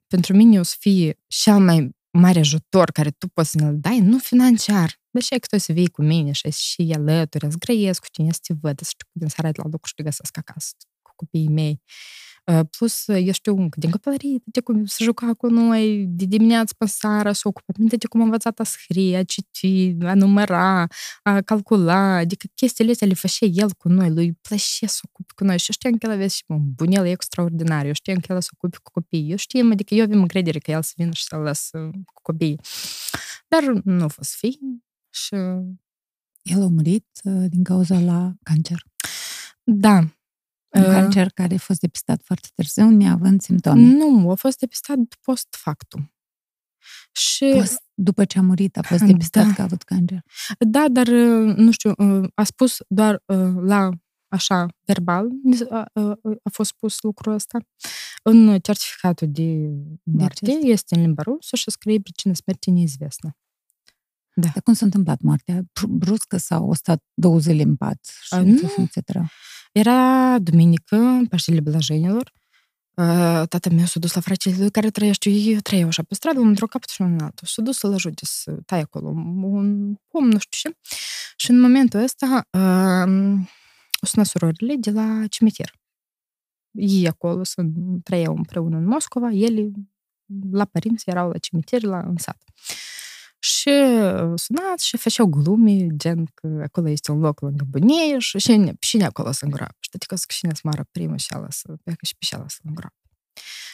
pentru mine o să fie cel mai mare ajutor care tu poți să ne-l dai, nu financiar. Deși că tu să vii cu mine și și alături, să grăiesc cu tine, să te văd, să știu din seara la lucru și te găsesc acasă cu copiii mei. Plus, eu știu că din copilărie, de cum să juca cu noi de dimineață până seara, să ocupa minte de cum am învățat a scrie, a citi, a număra, a calcula, adică chestiile astea le făcea el cu noi, lui plăcea să ocupe cu noi și știam că el avea și un bunel extraordinar, eu știam că el să ocupe cu copiii, eu știam, adică eu avem încredere că el să vină și să-l las cu copiii. Dar nu a fost fi și... El a murit din cauza la cancer. Da, un uh, cancer care a fost depistat foarte târziu, neavând simptome. Nu, a fost depistat post factum. Și... Post, după ce a murit, a fost depistat da. că a avut cancer. Da, dar, nu știu, a spus doar la așa, verbal, a, a, a fost spus lucrul ăsta. În certificatul de moarte de este în limba rusă și scrie pricina smerții neizvestă. Da. Dar cum s-a întâmplat moartea? Bruscă sau a stat două zile în pat? Și a, nu. etc. Era duminică, Paștele Blăjenilor. Tata meu s-a dus la fratele lui care trăiește, eu trăiau așa pe stradă, într-o capăt și un altul. S-a dus să-l ajute să tai acolo un pom, nu știu ce. Și în momentul ăsta uh, o sună surorile de la cimitir. Ei acolo să trăiau împreună în Moscova, ele la părinți erau la cimitir, la în sat. Și وصنعت شافها قلومي جنك أكل يستون لوك لنك بنيش شين بشين أكل سنغراب شتاتي كاسك شين أسمارا بريما شالس بيكش بشالس سنغراب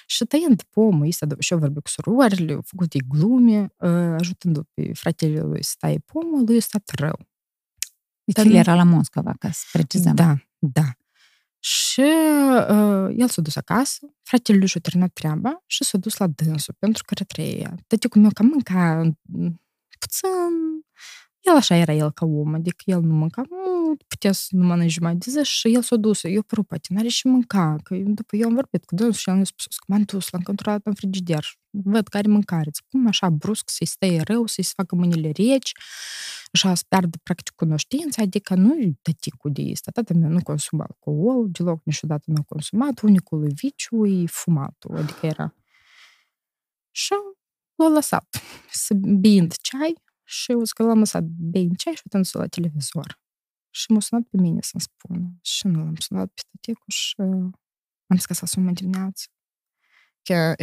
Шитаен помо и садо еще вербик суруарли в годи глуми, а жутенду пи фратели стай помо луи статрел. И телера ламонского, как с Да, да. Și uh, el s-a dus acasă, fratele lui și-a terminat treaba și s-a dus la dânsul, pentru că trăia. Tăticul meu cam mânca puțin, el așa era el ca om, adică el nu mânca mult, putea să nu mănânci jumătate de zi și el s-a dus, eu păru, poate n-are și mânca, că după eu am vorbit cu dânsul și el mi-a spus că m-am dus, l-am controlat în frigider, văd care mâncare, cum așa brusc să-i stai rău, să-i se facă mâinile reci, așa să piardă practic cunoștința, adică nu-i tăticul de asta. Tata meu nu consuma alcool, deloc niciodată nu a consumat, unicul viciu e fumatul, adică era. Și l-a lăsat să bind ceai și o că l-am lăsat bind ceai și atunci la televizor. Și m-a sunat pe mine să-mi spună. Și nu l-am sunat pe tăticul și am zis că să sumă dimineață că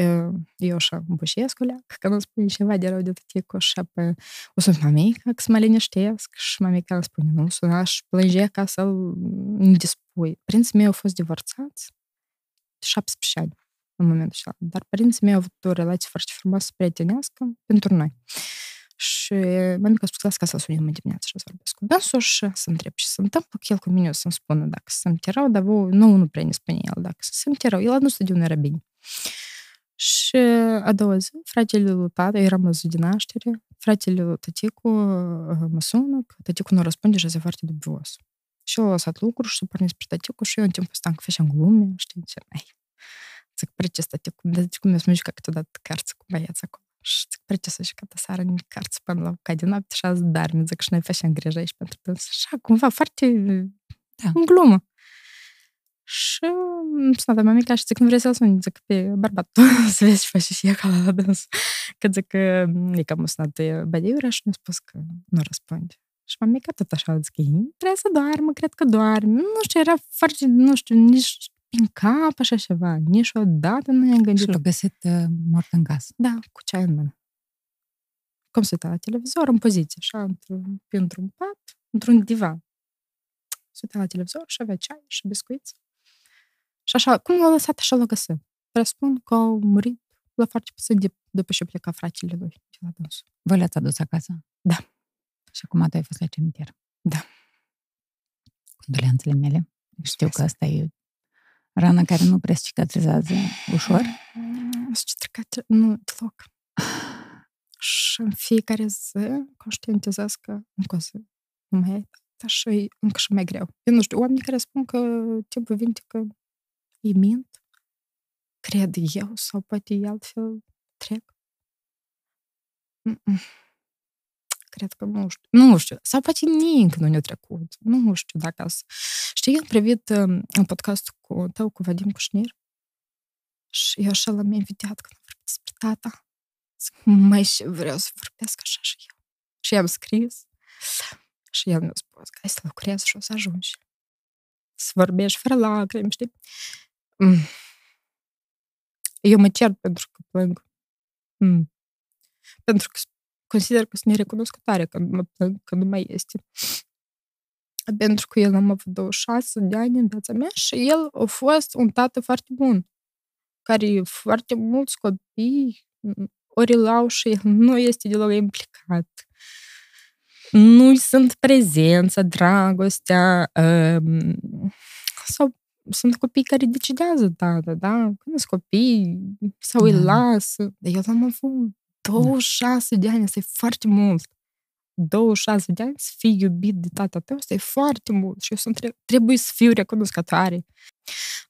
eu așa bușesc o leac, că nu spune ceva de rău de tăticu și apoi o sunt mamica, că să mă liniștesc și mamica îmi spune, nu, suna și plânge ca să-l indispui. Părinții mei au fost divorțați 17 ani în momentul ăla, dar părinții mei au avut o relație foarte frumoasă, prietenească pentru noi. Și mamica a spus, las ca să sunim în dimineață și să vorbesc cu dânsul și să întreb ce se întâmplă, că el cu mine o să-mi spună dacă se simte rău, dar nu, nu prea ne spune el dacă se simte rău. El nu studiu nu era bine. Și a doua zi, fratele lui tată, eu eram la zi de naștere, fratele lui tăticu mă sună, că tăticu nu răspunde și este foarte dubios. Și eu a lăsat lucruri și s-a pornit spre tăticu și eu în timpul ăsta încă făceam glume, știi ce, ai, zic, precis tăticu, dar tăticu mi-a spus că câteodată cărți cu băieți acolo. Și zic, prece și cata seara în cărți până la ca din noapte și azi darmi. Zic, și noi facem grijă aici pentru dâns. Așa, cumva, foarte da. în glumă. Și sunat mea mica și zic, nu vrei să-l suni? Zic, pe bărbat, să vezi ce faci și e acolo la dâns. Că zic că e cam sunat bădeiura și mi-a spus că nu răspunde. Și m-am mica tot așa, zic, trebuie să doarmă, cred că doarme. Nu știu, era foarte, nu știu, nici în cap așa ceva. Niciodată nu ne-am gândit. Și l-a găsit uh, mort în casă. Da, cu ceai în mână. Cum se uita la televizor, în poziție, așa, într-un, într-un pat, într-un divan. Se uita la televizor și avea ceai și biscuiți. Și așa, cum l-a lăsat, așa l-a găsit. Presupun că au murit la foarte puțin de, după ce pleca fratele lui de la dânsul. Voi l-ați adus acasă? Da. Și acum tu ai fost la cimitir? Da. Condoleanțele mele. Știu că asta e rană care nu prea cicatrizează ușor. Cicatrizează, nu, deloc. Și în fiecare zi conștientizez că încă o zi nu mai e și e încă și mai greu. Eu nu știu, oamenii care spun că timpul vine că e mint, cred eu, sau poate e altfel trec. Mm-mm. Cred că nu știu. Nu știu. Sau poate nici nu ne-a trecut. Nu știu dacă... Știi, eu am privit um, un podcast cu tău, cu Vadim Cușnir, și eu așa l-am invitat când am vorbit despre tata. Zic, mai și vreau să vorbesc așa și eu. Și i-am scris. Și el mi-a spus că hai să lucrezi și o să ajungi. Să vorbești fără lacrimi, știi? Mm. Eu mă cer pentru că plâng. Mm. Pentru că consider că sunt nerecunoscătoare când mă plâng, că nu mai este. Pentru că el am avut 26 de ani în viața mea și el a fost un tată foarte bun, care foarte mulți copii ori lau și el nu este deloc implicat. Nu sunt prezența, dragostea, um, sau sunt copii care decidează tata, da? Când sunt copii, sau da. îi lasă. Dar eu am avut 26 de ani, asta e foarte mult. 26 de ani să fii iubit de tata tău, asta e foarte mult și eu sunt, trebuie să fiu recunoscătoare.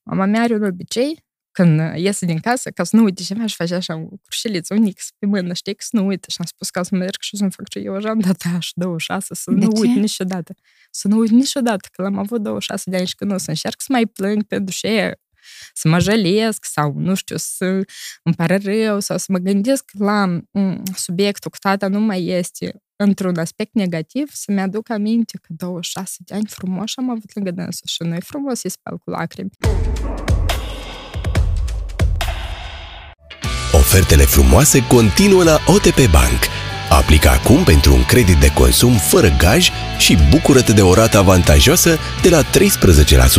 Mama mea are un obicei, când iese din casă, ca să nu uite ceva, și face așa o crușeliță, un X pe mână, știi, că să nu uite. Și am spus ca să merg și să-mi fac ce eu așa am dat așa 26, să de nu ce? uit niciodată. Să nu uit niciodată, că l-am avut 26 de ani și că nu, să încerc să mai plâng pentru ce să mă jălesc sau, nu știu, să îmi pare rău sau să mă gândesc la subiectul cu tata nu mai este într-un aspect negativ, să-mi aduc aminte că 26 de ani frumos am avut lângă dânsul și nu e frumos să-i spăl cu lacrimi. Ofertele frumoase continuă la OTP Bank. Aplică acum pentru un credit de consum fără gaj și bucură-te de o rată avantajoasă de la 13%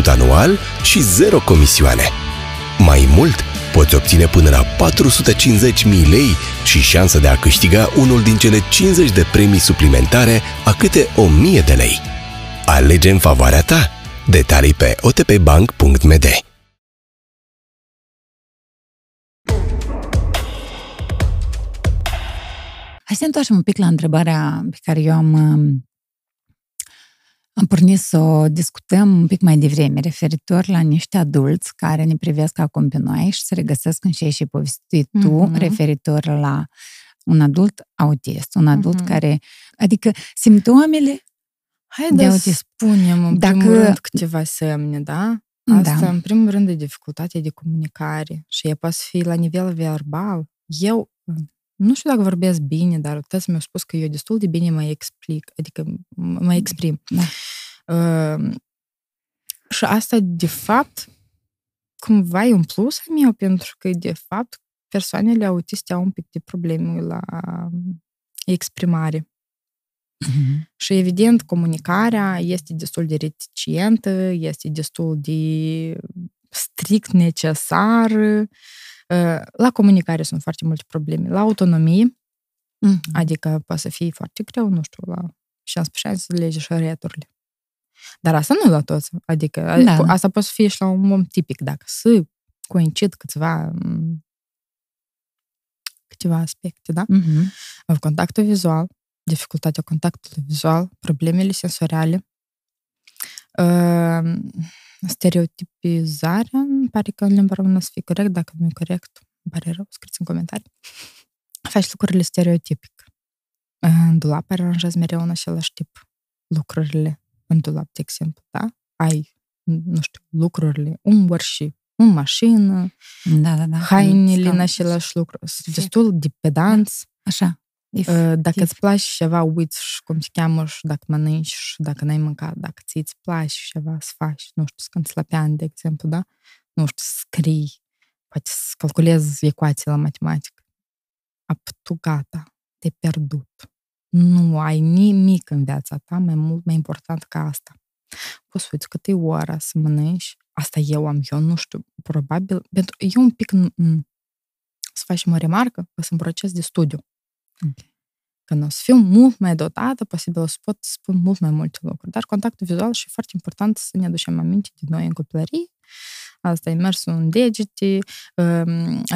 anual și zero comisioane. Mai mult, poți obține până la 450.000 lei și șansa de a câștiga unul din cele 50 de premii suplimentare a câte 1000 de lei. Alege în favoarea ta. Detalii pe otpbank.md Hai să întoarcem un pic la întrebarea pe care eu am, um, am pornit să o discutăm un pic mai devreme, referitor la niște adulți care ne privesc acum pe noi și se regăsesc în ce ai și povestit tu, mm-hmm. referitor la un adult autist, un adult mm-hmm. care, adică simptomele Hai de să spunem în dacă... primul rând câteva semne, da? Asta, da. în primul rând, e dificultatea de comunicare și e poate fi la nivel verbal. Eu nu știu dacă vorbesc bine, dar tăți mi-au spus că eu destul de bine mă explic, adică mă exprim. Da. Uh, și asta, de fapt, cumva e un plus al meu, pentru că, de fapt, persoanele autiste au un pic de probleme la exprimare. Mm-hmm. Și, evident, comunicarea este destul de reticentă, este destul de strict necesară. La comunicare sunt foarte multe probleme. La autonomie, mm-hmm. adică poate să fie foarte greu, nu știu, la 15 ani să lege șoreturile. Dar asta nu la toți. Adică da. asta poate să fie și la un om tipic, dacă să coincid câțiva câteva aspecte, da? Mm-hmm. Contactul vizual, dificultatea contactului vizual, problemele sensoriale, uh, Stereotipizarea, îmi pare că în limba română să fie corect, dacă nu e corect, îmi pare rău, scrieți în comentarii. faci lucrurile stereotipic. În dulap aranjezi mereu în același tip lucrurile în dulap, de exemplu, da? Ai, nu știu, lucrurile, un și în mașină, da, da, da. hainele în același lucru. Sunt destul de pedanți. Așa. If, dacă if. îți place ceva, uiți și cum te cheamă și dacă mănânci și dacă n-ai mâncat, dacă ți îți place ceva să faci, nu știu, să cânti slăpean, de exemplu, da? Nu știu, să scrii, poate să calculezi ecuații la matematică. Ap, tu gata, te-ai pierdut. Nu ai nimic în viața ta mai mult, mai important ca asta. Poți să uiți cât e ora să mănânci, asta eu am, eu nu știu, probabil, pentru eu un pic să facem o remarcă, că sunt proces de studiu. Okay. Când o să fiu mult mai dotată, posibil o să pot spun mult mai multe lucruri. Dar contactul vizual și foarte important să ne aducem aminte de noi în copilărie. Asta e mersul în degete,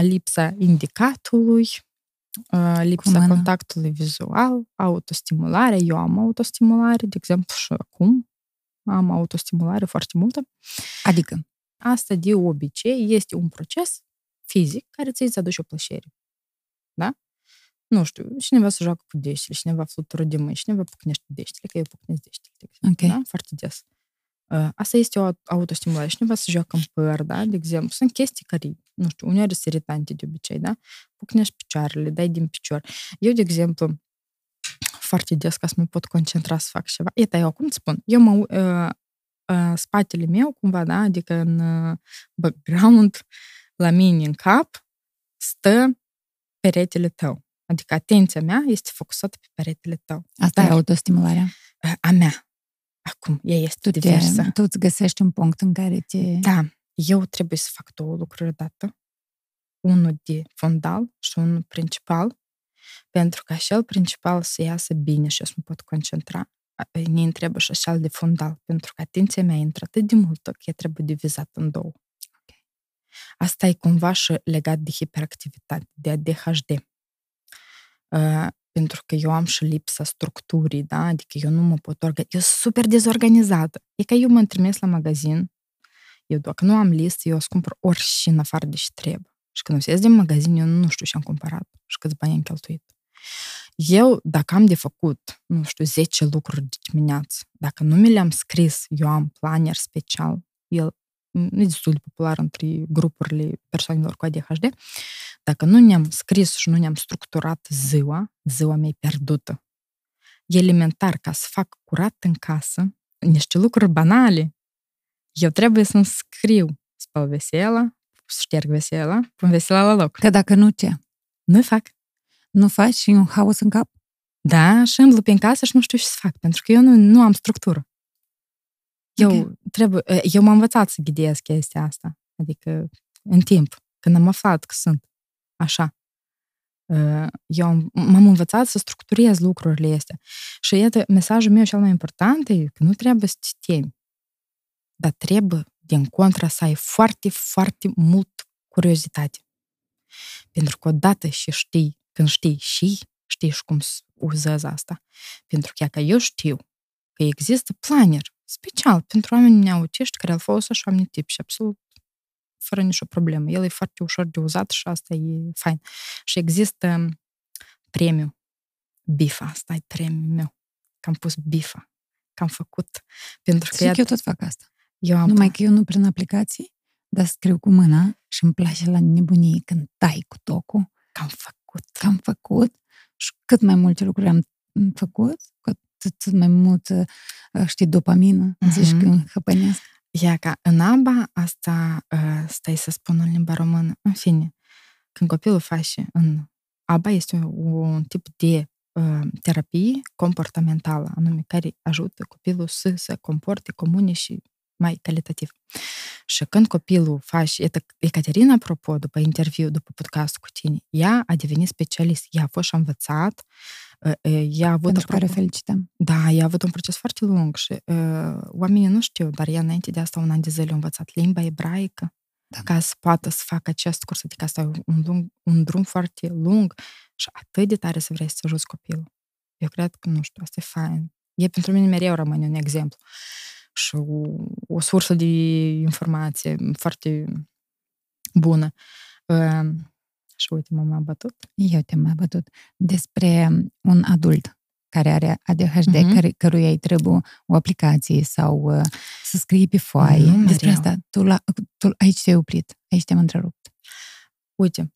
lipsa indicatului, lipsa contactului vizual, autostimulare. Eu am autostimulare, de exemplu, și acum am autostimulare foarte multă. Adică? Asta, de obicei, este un proces fizic care ți aduce o plăcere. Da? Nu știu, cineva se joacă cu deștile, cineva flutură de mâini, cineva pucnește deștile, că eu pucnesc deștile. De exemplu, okay. da? Foarte des. Asta este o autostimulare. Cineva se joacă în păr, da? De exemplu, sunt chestii care, nu știu, uneori sunt iritante de obicei, da? Pucnești picioarele, dai din picior. Eu, de exemplu, foarte des ca să mă pot concentra să fac ceva. Iată, eu acum spun, eu mă, uh, uh, spatele meu, cumva, da, adică în uh, background, la mine în cap, stă peretele tău. Adică atenția mea este focusată pe peretele tău. Asta Dar, e autostimularea? A mea. Acum, ea este tu diversă. Te, tu îți găsești un punct în care te... Da. Eu trebuie să fac două lucruri odată. Unul de fondal și unul principal pentru ca cel principal să iasă bine și eu să mă pot concentra, ne întrebă și așa de fundal, pentru că atenția mea intră atât de multă că ea trebuie divizată în două. Okay. Asta e cumva și legat de hiperactivitate, de ADHD. Uh, pentru că eu am și lipsa structurii, da? Adică eu nu mă pot organiza. Eu sunt super dezorganizată. E ca eu mă trimis la magazin, eu dacă nu am listă, eu o să cumpăr orice în afară de ce trebuie. Și când o ies din magazin, eu nu știu ce am cumpărat și câți bani am cheltuit. Eu, dacă am de făcut, nu știu, 10 lucruri de dimineață, dacă nu mi le-am scris, eu am planer special, el nu e destul de popular între grupurile persoanelor cu ADHD, dacă nu ne-am scris și nu ne-am structurat ziua, ziua mea e pierdută. Elementar, ca să fac curat în casă, niște lucruri banale, eu trebuie să-mi scriu spăl vesela, șterg vesela, pun vesela la loc. Că dacă nu ce? Nu fac. Nu faci și un haos în cap? Da, și îmi lupi în casă și nu știu ce să fac, pentru că eu nu, nu am structură. Eu okay. trebuie, eu m-am învățat să ghidez chestia asta, adică în timp, când am aflat că sunt așa. Eu m-am învățat să structurez lucrurile astea. Și iată, mesajul meu cel mai important e că nu trebuie să te temi, dar trebuie din contra să ai foarte, foarte mult curiozitate. Pentru că odată și știi, când știi și știi și cum să uzezi asta. Pentru că că eu știu că există planer special pentru oameni neautiști care îl folosesc și oameni tip și absolut fără nicio problemă. El e foarte ușor de uzat și asta e fain. Și există premiu. Bifa, asta e premiul meu. Că am pus bifa. Că am făcut. Pentru că eu tot fac asta. Eu am Numai că eu nu prin aplicații, dar scriu cu mâna și îmi place la nebunie când tai cu tocul. Că am făcut. Că am făcut și cât mai multe lucruri am făcut, cu atât mai mult, uh, știi, dopamină, uh-huh. zici că hăpănesc. Ia ca în ABA, asta uh, stai să spun în limba română, în fine, când copilul face în ABA este un, un tip de uh, terapie comportamentală, anume care ajută copilul să se comporte comune și mai calitativ. Și când copilul face, Ecaterina, apropo, după interviu, după podcast cu tine, ea a devenit specialist, ea a fost și învățat, ea a avut... Pentru care felicităm. Da, ea a avut un proces foarte lung și uh, oamenii nu știu, dar ea înainte de asta un an de zile a învățat limba ebraică da. ca să poată să facă acest curs, adică asta e un, lung, un drum foarte lung și atât de tare să vrei să ajuți copilul. Eu cred că, nu știu, asta e fain. E pentru mine mereu rămâne un exemplu și o, o sursă de informație foarte bună. Și uite, m-am abătut. Eu te-am abătut. Despre un adult care are ADHD, uh-huh. care, căruia îi trebuie o aplicație sau uh, să scrie pe foaie. Nu Despre asta, tu, la, tu aici te-ai oprit, aici te-am întrerupt. Uite,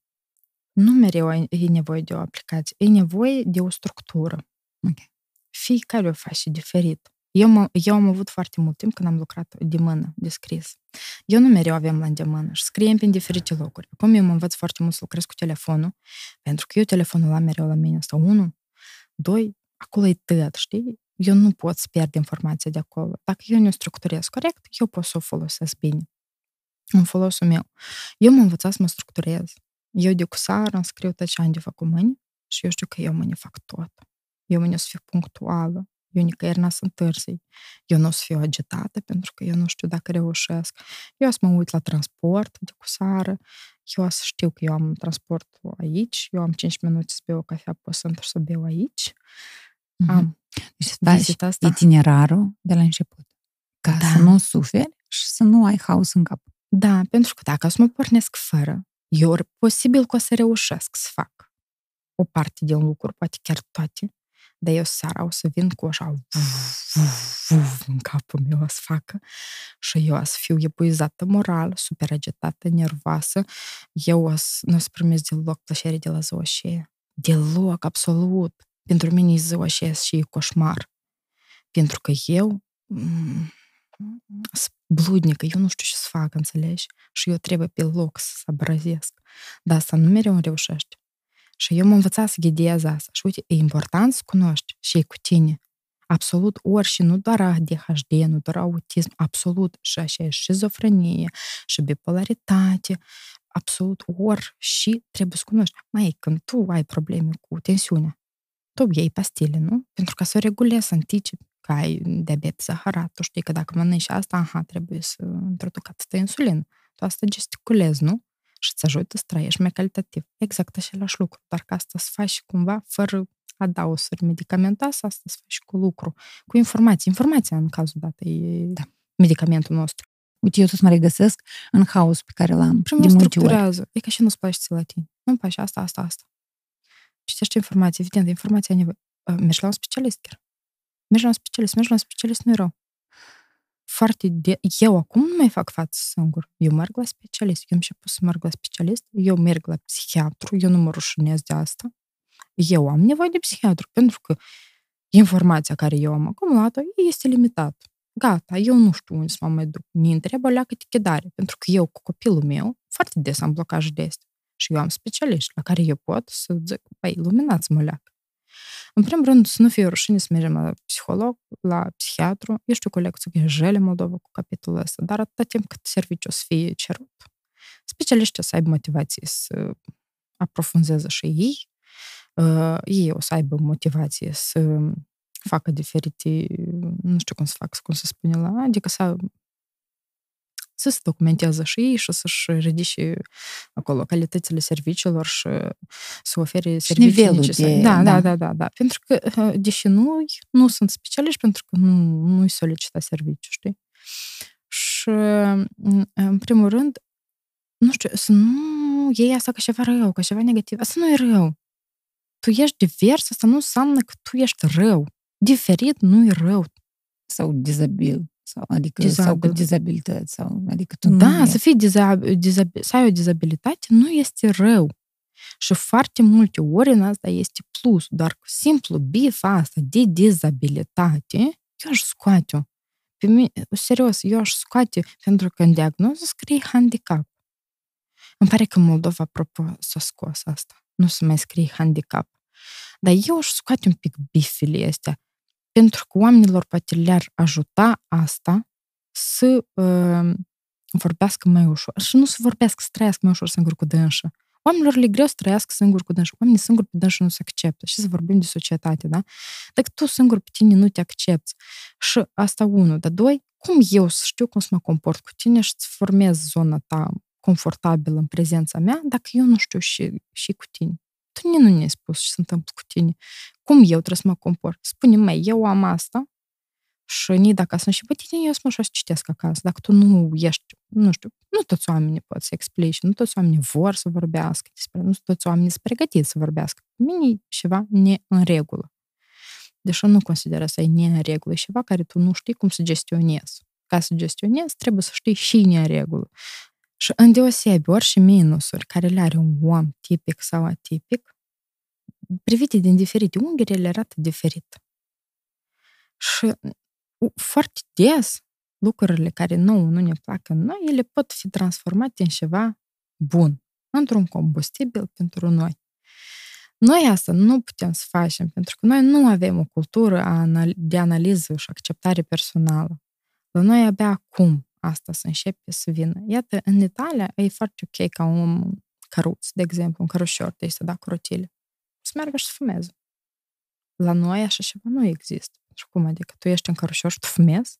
nu mereu e nevoie de o aplicație, e nevoie de o structură. Okay. Fiecare o face diferit. Eu, mă, eu am avut foarte mult timp când am lucrat de mână, de scris. Eu nu mereu aveam la îndemână și scriem pe diferite locuri. Acum eu mă învăț foarte mult să lucrez cu telefonul, pentru că eu telefonul la mereu la mine. Asta unu. Doi, acolo e tot, știi? Eu nu pot să pierd informația de acolo. Dacă eu nu structurez corect, eu pot să o folosesc bine. În folosul meu. Eu m-am învățat să mă structurez. Eu de cu sară îmi scriu tot ce am de făcut mâine și eu știu că eu mâine fac tot. Eu mâine o să fiu punctuală. Eu nicăieri n-a să întârzi. Eu nu o să fiu agitată pentru că eu nu știu dacă reușesc. Eu o să mă uit la transport de cu sară. Eu o să știu că eu am transport aici. Eu am 5 minute să beau o cafea, pot să într să beau aici. Mm-hmm. Am deci vizita asta. itinerarul de la început. Ca da. să nu suferi și să nu ai haos în cap. Da, pentru că dacă o să mă pornesc fără, eu posibil că o să reușesc să fac o parte din lucruri, poate chiar toate, dar eu seara o să vin cu așa în capul meu o să facă și eu o să fiu epuizată moral, super agitată, nervoasă. Eu o să, nu o să primesc deloc plăcere de la ziua și Deloc, absolut. Pentru mine e ziua și și e coșmar. Pentru că eu bludnică, eu nu știu ce să fac, înțelegi? Și eu trebuie pe loc să abrazesc. Dar asta nu mereu reușește. Și eu m-am învățat să ghidez asta. Și uite, e important să cunoști și e cu tine. Absolut orice, nu doar ADHD, nu doar autism, absolut și așa e șizofrenie și bipolaritate, absolut ori și trebuie să cunoști. Mai când tu ai probleme cu tensiunea, tu iei pastile, nu? Pentru ca să o regulezi, să anticipi că ai diabet zaharat. Tu știi că dacă mănânci asta, aha, trebuie să introduc atâta insulină. Tu asta gesticulezi, nu? Și îți ajută să trăiești mai calitativ. Exact același lucru, dar ca asta să faci cumva fără adausuri medicamentoase, asta să faci cu lucru, cu informații. Informația, în cazul dat, e da. medicamentul nostru. Uite, eu tot mă regăsesc în haos pe care l-am Primul de multe ori. E ca și nu-ți place la tine. Nu-mi place asta, asta, asta. Citești informații, evident, informația nevoie. Mergi la un specialist chiar. Mergi la un specialist, mergi la un specialist, nu e rău foarte de... Eu acum nu mai fac față singur. Eu merg la specialist. Eu am început să merg la specialist. Eu merg la psihiatru. Eu nu mă rușinez de asta. Eu am nevoie de psihiatru pentru că informația care eu am acumulat-o este limitată. Gata, eu nu știu unde să mă mai duc. Mi întreabă la chedare, pentru că eu cu copilul meu foarte des am blocaje de astea. Și eu am specialiști la care eu pot să zic, păi, luminați-mă leac. În primul rând, să nu fie rușine să mergem la psiholog, la psihiatru. Eu știu că o lecție Ghejelă Moldova cu capitolul ăsta, dar atâta timp cât serviciu o să fie cerut, specialiștii o să aibă motivație să aprofunzeze și ei, uh, ei o să aibă motivație să facă diferite, nu știu cum să fac, cum să spune la, adică să să se documenteze și ei și să-și ridice acolo calitățile serviciilor și să ofere și servicii necesare. De, da, da, da, da, da. Pentru că, deși nu, nu sunt specialiști, pentru că nu, nu-i solicita serviciu, știi? Și, în primul rând, nu știu, să nu iei asta ca ceva rău, ca ceva negativ. Asta nu e rău. Tu ești divers, asta nu înseamnă că tu ești rău. Diferit nu e rău. Sau dizabil. Sau, adică, Dizabil. sau cu dizabilități. Sau, adică tu da, nu să, fii dizab- dizab- să ai o dizabilitate nu este rău. Și foarte multe ori în asta este plus, doar cu simplu bif asta de dizabilitate, eu aș scoate-o. Pe mine, serios, eu aș scoate, pentru că în diagnoză scrie handicap. Îmi pare că Moldova, apropo, s-a scos asta. Nu se mai scrie handicap. Dar eu aș scoate un pic bifile astea pentru că oamenilor poate le-ar ajuta asta să uh, vorbească mai ușor. Și nu să vorbească, să trăiască mai ușor singur cu dânșă. Oamenilor le greu să trăiască singur cu dânșă. Oamenii singuri pe dânșă nu se acceptă. Și să vorbim de societate, da? Dacă tu singur pe tine nu te accepti. Și asta unul. Dar doi, cum eu să știu cum să mă comport cu tine și să formez zona ta confortabilă în prezența mea, dacă eu nu știu și, și cu tine? Tu nu ne-ai spus ce se întâmplă cu tine. Cum eu trebuie să mă comport? Spune, mai eu am asta Și nici dacă sunt și pe tine, eu spun și o să citesc acasă. Dacă tu nu ești, nu știu, nu toți oamenii pot să explici, nu toți oamenii vor să vorbească despre, nu toți oamenii sunt pregătiți să vorbească. Mine e ceva ne în regulă. Deși nu consideră să e ne în regulă, e ceva care tu nu știi cum să gestionezi. Ca să gestionezi, trebuie să știi și ne în regulă. Și îndeosebi orice minusuri care le are un om tipic sau atipic, privite din diferite unghiuri, ele arată diferit. Și foarte des lucrurile care nouă nu ne plac în noi, ele pot fi transformate în ceva bun, într-un combustibil pentru noi. Noi asta nu putem să facem, pentru că noi nu avem o cultură de analiză și acceptare personală. La noi abia acum asta să începe să vină. Iată, în Italia e foarte ok ca un căruț, de exemplu, un cărușor, de să da crotile. Să meargă și să fumeze. La noi așa ceva nu există. Și cum adică? Tu ești în cărușor și tu fumezi?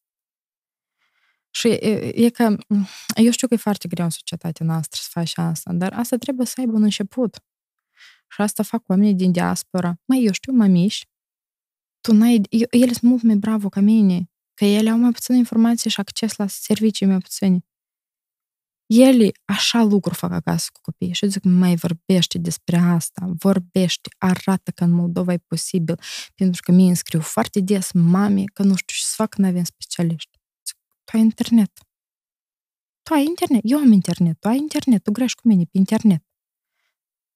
Și e, e că, eu știu că e foarte greu în societatea noastră să faci asta, dar asta trebuie să aibă un început. Și asta fac oamenii din diaspora. Mai eu știu mămiși, tu n-ai, ele sunt mult mai bravo ca mine, că ele au mai puțină informație și acces la servicii mai puține. Ele așa lucru fac acasă cu copiii și zic, mai vorbește despre asta, vorbește, arată că în Moldova e posibil, pentru că mie înscriu foarte des mame că nu știu ce să fac, nu avem specialiști. Zic, tu ai internet. Tu ai internet. Eu am internet. Tu ai internet. Tu grești cu mine pe internet.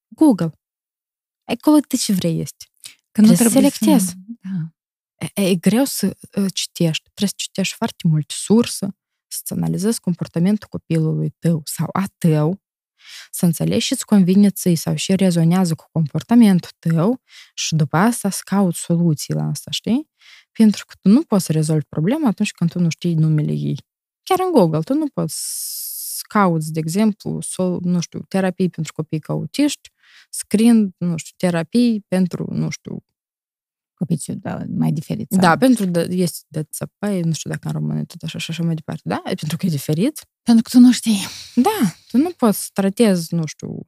Google. Acolo de ce vrei este. Că nu trebuie să selectezi. Să... Da. E, e greu să uh, citești. Trebuie să citești foarte mult sursă, să analizezi comportamentul copilului tău sau a tău, să înțelegi și îți convine ție sau și rezonează cu comportamentul tău și după asta să cauți soluții la asta, știi? Pentru că tu nu poți să rezolvi problema atunci când tu nu știi numele ei. Chiar în Google, tu nu poți să cauți, de exemplu, sol, nu știu, terapii pentru copii ca autiști, scriind, nu știu, terapii pentru, nu știu, copii da, mai diferit. Sau... Da, pentru că este de țăpai, nu știu dacă în română tot așa și așa mai departe. Da, pentru că e diferit. Pentru că tu nu știi. Da, tu nu poți să tratezi, nu știu,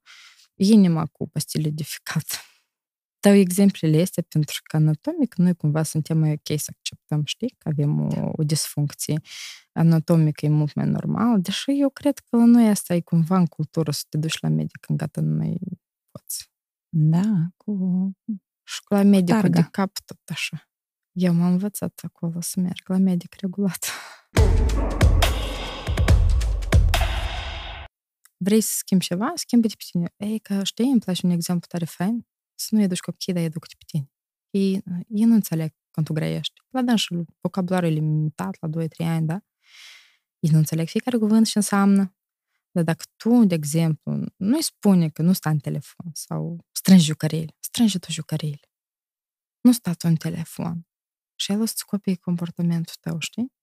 inima cu pastile de ficat. Dau exemplele este pentru că anatomic noi cumva suntem mai ok să acceptăm, știi, că avem o, o disfuncție anatomică e mult mai normal, deși eu cred că la noi asta e cumva în cultură să te duci la medic când gata nu mai poți. Da, cu și la medicul Targa. de cap tot așa. Eu m-am învățat acolo să merg la medic regulat. Vrei să schimbi ceva? Schimbă-te pe tine. Ei, că știi, îmi place un exemplu tare fain. Să nu educi copiii, dar educă pe tine. Ei, ei nu înțeleg când tu grăiești. La dânsul, vocabularul e limitat la 2-3 ani, da? Ei nu înțeleg fiecare cuvânt și înseamnă. Dar dacă tu, de exemplu, nu-i spune că nu sta în telefon sau strângi jucăriile, strânge tu jucăriile. Nu sta tu în telefon. Și el să-ți copii comportamentul tău, știi?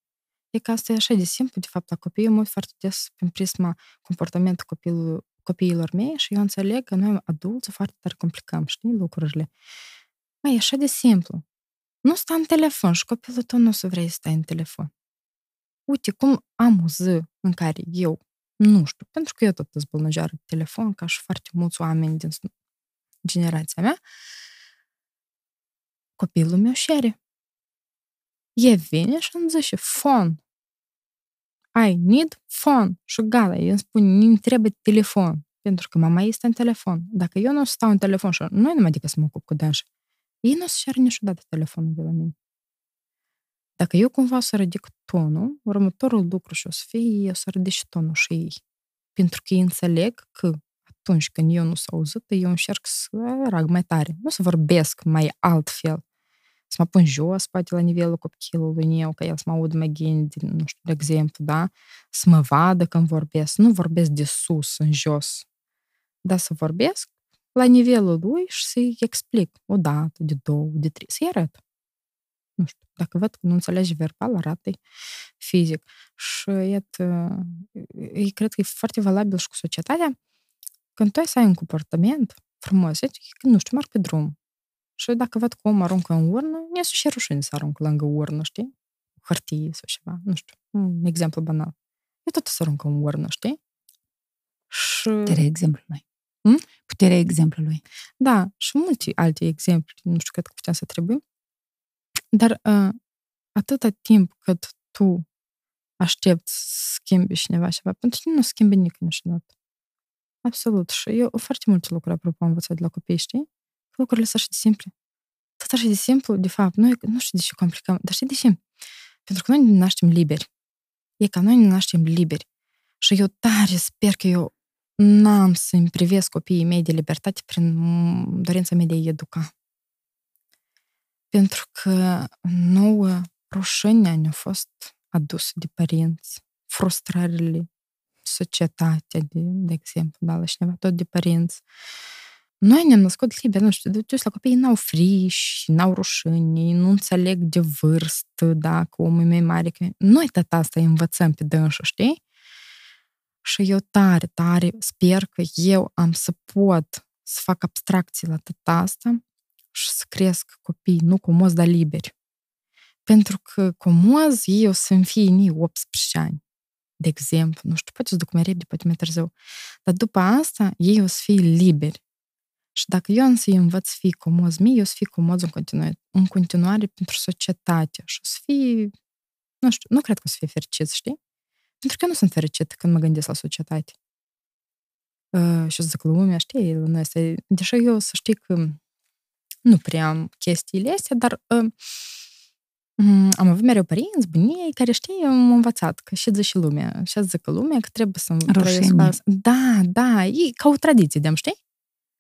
E că asta e așa de simplu, de fapt, la copii, eu mă uit foarte des prin prisma comportamentul copilul, copiilor mei și eu înțeleg că noi, adulți, foarte tare complicăm, știi, lucrurile. Mai e așa de simplu. Nu sta în telefon și copilul tău nu o să vrei să stai în telefon. Uite, cum am o zi în care eu nu știu, pentru că eu tot zbălnăjeară pe telefon, ca și foarte mulți oameni din generația mea, copilul meu șere. E vine și îmi zice, fon. I need phone. Și gata, el îmi spune, nu trebuie telefon. Pentru că mama este în telefon. Dacă eu nu stau în telefon și nu e numai adică să mă ocup cu dânșa, ei nu o să șeră niciodată telefonul de la mine. Dacă eu cumva o să ridic tonul, următorul lucru și o să fie, eu să ridic și tonul și ei. Pentru că ei înțeleg că atunci când eu nu s-au auzit, eu încerc să rag mai tare. Nu să vorbesc mai altfel. Să mă pun jos, poate la nivelul copilului meu, ca el să mă aud mai gine, nu știu, de exemplu, da? Să mă vadă când vorbesc. Nu vorbesc de sus în jos. Dar să vorbesc la nivelul lui și să-i explic o dată, de două, de trei, să-i arăt nu știu, dacă văd că nu înțelegi verbal, arată fizic. Și iată, eu cred că e foarte valabil și cu societatea. Când tu ai să ai un comportament frumos, că, nu știu, merg pe drum. Și dacă văd că om aruncă în urnă, mi-e și rușine să arunc lângă urnă, știi? Hârtie sau ceva, nu știu, un exemplu banal. Eu tot să arunc în urnă, știi? Și... Puterea exemplului. Hmm? Puterea exemplului. Da, și multe alte exemple, nu știu, cred că putem să trebuie. Dar uh, atâta timp cât tu aștepți să schimbi cineva ceva, pentru tine nu schimbi nici niciodată. Absolut. Și eu foarte multe lucruri, apropo, am învățat de la copii, știi? Lucrurile sunt așa de simple. Tot așa de simplu, de fapt, noi nu știu de ce complicăm, dar știi de ce? Pentru că noi ne naștem liberi. E ca noi ne naștem liberi. Și eu tare sper că eu n-am să-mi privesc copiii mei de libertate prin dorința mea de a educa. Pentru că nouă rușinea ne-a fost adusă de părinți, frustrările, societatea, de, de exemplu, da, la cineva, tot de părinți. Noi ne-am născut liber, nu știu, dus la copiii n-au friși, n-au rușini, nu înțeleg de vârstă, da, că omul e mai mare. Că... Noi tot asta învățăm pe dânsul, știi? Și eu tare, tare sper că eu am să pot să fac abstracții la tot asta și să cresc copii, nu comozi, dar liberi. Pentru că comozi ei o să-mi fie ni 18 ani, de exemplu. Nu știu, poate să duc mai repede, poate mai târziu. Dar după asta, ei o să fie liberi. Și dacă eu am să-i învăț să fie comozi mie, eu o să fie comozi în continuare, în continuare pentru societate. Și o să fie, nu știu, nu cred că o să fie fericit, știi? Pentru că eu nu sunt fericit când mă gândesc la societate. Uh, și o să zic lumea, știi, la noi este, deși eu să știi că nu prea am chestiile astea, dar uh, am avut mereu părinți, bunii, care știi, m-au învățat că și zice lumea, și zic lumea că trebuie să trăiesc asta. Da, da, e ca o tradiție, de știi?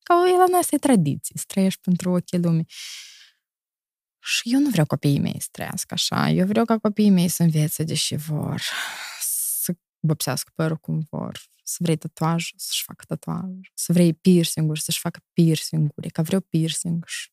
Ca o, la noi asta e tradiție, să trăiești pentru ochii lumii. Și eu nu vreau copiii mei să trăiască așa. Eu vreau ca copiii mei să învețe deși vor, vopsească părul cum vor, să vrei tatuaj, să-și facă tatuaj, să vrei piercing-uri, să-și facă piercing-uri, că vreau piercing și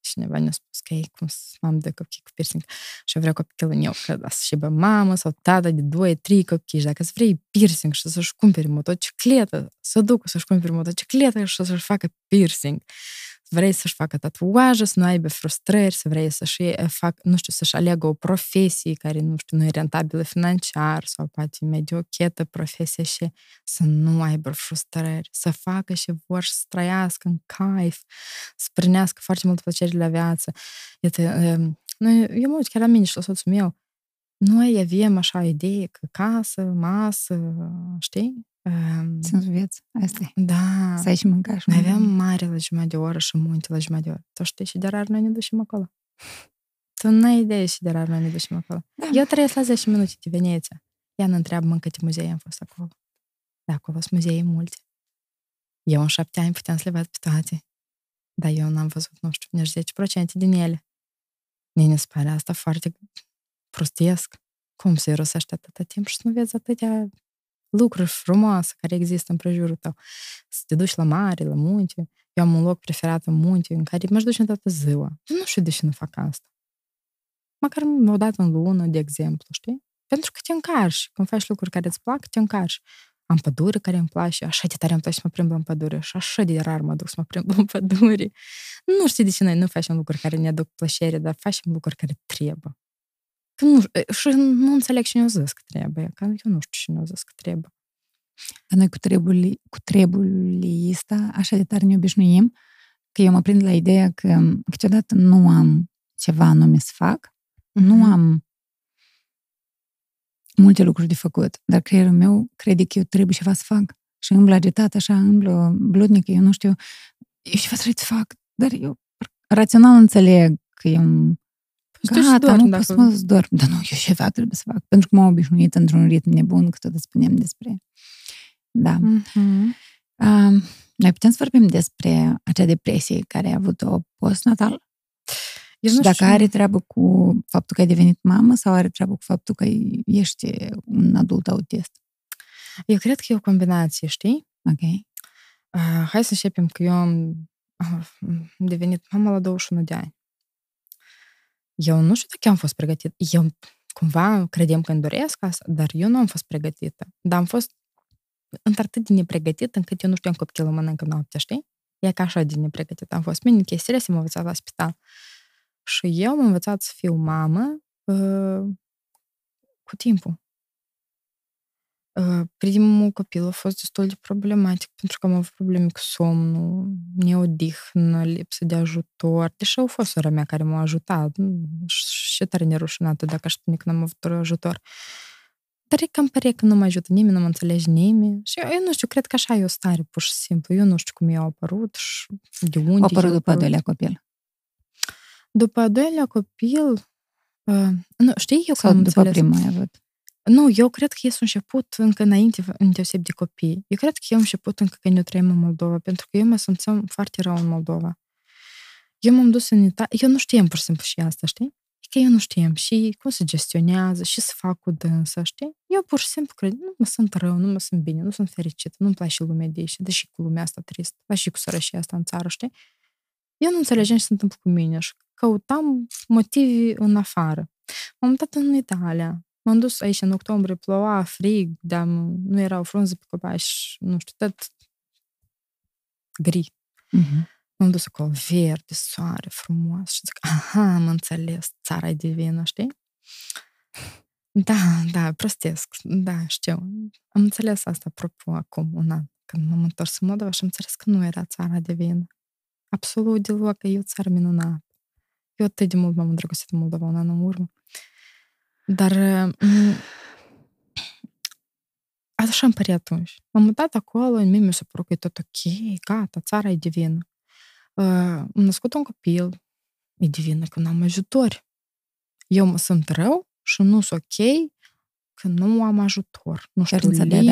cineva ne-a spus că ei cum am de copii cu piercing și vreau copilul meu că da, să aibă mamă sau tata de doi, trei copii și dacă să vrei piercing și să-și cumperi motocicletă, să ducă să-și cumperi motocicletă și să-și facă piercing vrei să-și facă tatuaje, să nu aibă frustrări, să vrei să-și fac, nu știu, să-și aleagă o profesie care, nu știu, nu e rentabilă financiar sau poate mediochetă profesie și să nu aibă frustrări, să facă și vor să trăiască în caif, să prinească foarte mult plăcere la viață. Iată, noi, eu mă uit chiar la mine și la soțul meu, noi avem așa idee că casă, masă, știi? Um, Sens vieți, asta e. Da. Să ai și mânca și Noi aveam mare la jumătate de oră și munte la jumătate de oră. Tu știi și de rar noi ne ducem acolo. Tu nu ai idee și de rar noi ne ducem acolo. Da. Eu trăiesc la 10 minute de Veneția. Ea ne întreabă în câte muzee am fost acolo. Da, acolo sunt muzee multe. Eu în șapte ani puteam să le văd pe toate. Dar eu n-am văzut, nu știu, nici 10% din ele. Mie ne se pare asta foarte prostesc. Cum să-i rosești atâta timp și să nu vezi atâtea lucruri frumoase care există în prejurul tău. Să te duci la mare, la munte. Eu am un loc preferat în munte în care mă duc în toată ziua. Nu știu de ce nu fac asta. Măcar o dată în lună, de exemplu, știi? Pentru că te încarci. Când faci lucruri care îți plac, te încarci. Am pădure care îmi place, așa de tare îmi place să mă plimb în pădure și așa de rar mă duc să mă plimb în pădure. Nu știu de ce noi nu facem lucruri care ne aduc plăcere, dar facem lucruri care trebuie. Că nu, și nu înțeleg cine o zis că trebuie, că eu nu știu cine o zis că trebuie. Dar noi cu trebul, cu trebul ăsta așa de tare ne obișnuim că eu mă prind la ideea că câteodată nu am ceva anume să fac, mm-hmm. nu am multe lucruri de făcut, dar creierul meu crede că eu trebuie ceva să fac. Și îmblă agitat, așa, îmblă bludnică, eu nu știu, eu ceva trebuie să fac, dar eu rațional înțeleg că eu Gata, dorm, nu pot să mă dorm. Dar nu, eu ceva trebuie să fac. Pentru că m-am obișnuit într-un ritm nebun, că tot spunem despre... Da. Mm-hmm. Uh, noi putem să vorbim despre acea depresie care a avut-o post-natal? Eu și dacă știu. are treabă cu faptul că ai devenit mamă sau are treabă cu faptul că ești un adult autist? Eu cred că e o combinație, știi? Ok. Uh, hai să începem că eu am devenit mamă la 21 de ani. Eu nu știu dacă am fost pregătită. Eu cumva credem că îmi doresc asta, dar eu nu am fost pregătită. Dar am fost într-atât de nepregătită încât eu nu știam copilul mănâncă noaptea, știi? E ca așa de nepregătită am fost. Mine chestiile să mă învățat la spital. Și eu am învățat să fiu mamă uh, cu timpul. Primul copil a fost destul de problematic pentru că am avut probleme cu somnul, neodihnă, lipsă de ajutor, deși au fost sora mea care m-a ajutat și tare nerușinată dacă aș spune că n-am avut ajutor. Dar e cam pare că nu mă ajută nimeni, nu mă înțelege nimeni. Și eu, eu nu știu, cred că așa e o stare, pur și simplu. Eu nu știu cum i-au apărut și de unde Au apărut după al doilea copil. După al doilea copil, uh, nu, știi, eu Sau că am după înțeles. primul ai avut. Nu, eu cred că este un început încă înainte, în deoseb de copii. Eu cred că e un început încă când eu trăim în Moldova, pentru că eu mă simțeam foarte rău în Moldova. Eu m-am dus în Italia, eu nu știam pur și simplu și asta, știi? E că eu nu știam și cum se gestionează și să fac cu dânsa, știi? Eu pur și simplu cred, nu mă sunt rău, nu mă sunt bine, nu sunt fericită, nu-mi place lumea de aici, deși cu lumea asta trist, dar și cu sărășia asta în țară, știi? Eu nu înțelegeam ce se întâmplă cu mine și căutam motive în afară. M-am mutat în Italia, M-am dus aici în octombrie, ploua, frig, dar nu erau frunze pe copaci, nu știu, tot gri. Uh-huh. M-am dus acolo, verde, soare, frumos și zic, aha, am înțeles, țara e divină, știi? Da, da, prostesc, da, știu. Am înțeles asta, apropo, acum un an, când m-am întors în Moldova și am înțeles că nu era țara divină. Absolut deloc, e o țară minunată. Eu atât de mult m-am îndrăgostit în Moldova un an în urmă. Dar așa îmi pare atunci. M-am mutat acolo, în mine mi s-a părut că e tot ok, gata, țara e divină. Am născut un copil, e divină că n-am ajutori. Eu mă sunt rău și nu sunt ok că nu am ajutor. Nu știu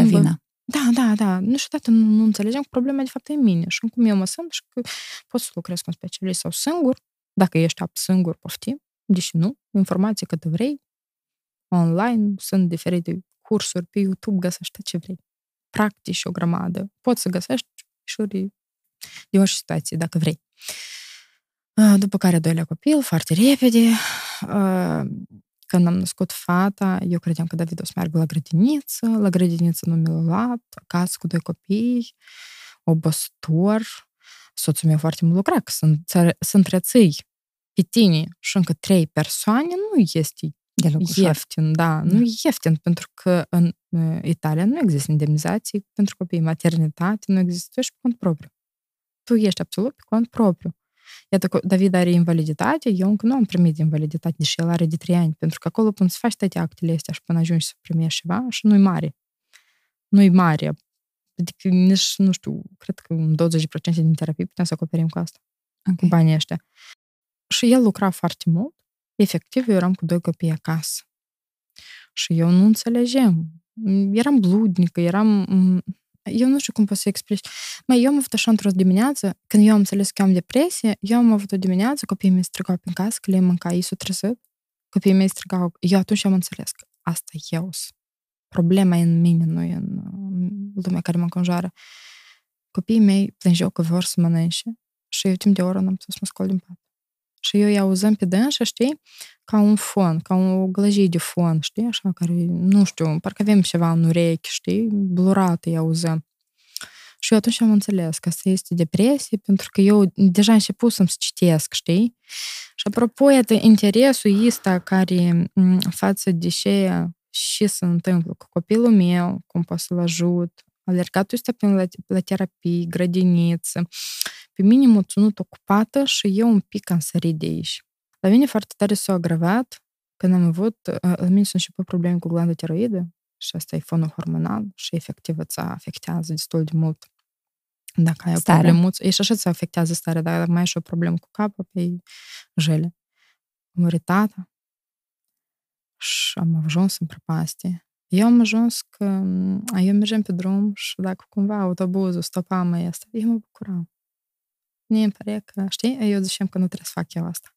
limbă. vina. Da, da, da. Nu știu, dată nu, nu înțelegeam că problema de fapt e în mine și cum eu mă sunt și că pot să lucrez cu un specialist sau singur, dacă ești singur, poftim, deși nu, informații cât vrei, online, sunt diferite cursuri pe YouTube, găsești ce vrei. Practici o grămadă. Poți să găsești și de orice situație, dacă vrei. După care doilea copil, foarte repede. Când am născut fata, eu credeam că David o să meargă la grădiniță. La grădiniță nu mi l-a luat. Acasă cu doi copii, obositor. Soțul meu foarte mult lucra, că sunt, să întreții pe tine și încă trei persoane nu este Deloc ieftin, da, da, nu e ieftin, pentru că în Italia nu există indemnizații pentru copii, maternitate nu există, și pe cont propriu. Tu ești absolut pe cont propriu. Iată că David are invaliditate, eu încă nu am primit invaliditate, deși el are de 3 ani, pentru că acolo până să faci toate actele astea și până ajungi să primești ceva, și nu-i mare. Nu-i mare. Adică nici, nu știu, cred că un 20% din terapie putem să acoperim cu asta. Okay. Cu banii ăștia. Și el lucra foarte mult Efectiv, eu eram cu doi copii acasă. Și eu nu înțelegeam. Eram bludnică, eram... Eu nu știu cum pot să explic. Mai eu am avut așa într-o dimineață, când eu am înțeles că am depresie, eu am avut o dimineață, copiii mei strigau prin casă, că le mânca, ei s-au trezit. Copiii mei strigau. Eu atunci am înțeles că asta e eu. Problema e în mine, nu e în lumea care mă înconjoară. Copiii mei plângeau că vor să mănânce și eu timp de oră n-am putut să mă scol din pat. Și eu îi auzăm pe dânsa, știi, ca un fon, ca o glăjie de fon, știi, așa, care, nu știu, parcă avem ceva în urechi, știi, blurat îi auzăm. Și eu atunci am înțeles că asta este depresie, pentru că eu deja început să-mi citesc, știi? Și apropo, iată, interesul ăsta care față de ce și se întâmplă cu copilul meu, cum pot să-l ajut, alergatul ăsta prin la, la terapie, grădiniță, pe mine m-a ținut ocupată și eu un pic am sărit de aici. La mine foarte tare s-a agravat când am avut, la mine sunt și pe probleme cu glanda tiroidă și asta e fonul hormonal și efectiv îți afectează destul de mult dacă ai o problemă, e și așa îți afectează starea, dar dacă mai ai și o problemă cu capul, pe jele. Am murit tata și am ajuns în prăpastie. Eu am ajuns că eu mergem pe drum și dacă cumva autobuzul stopa mai asta, eu mă bucuram mie îmi pare că, știi, eu ziceam că nu trebuie să fac eu asta.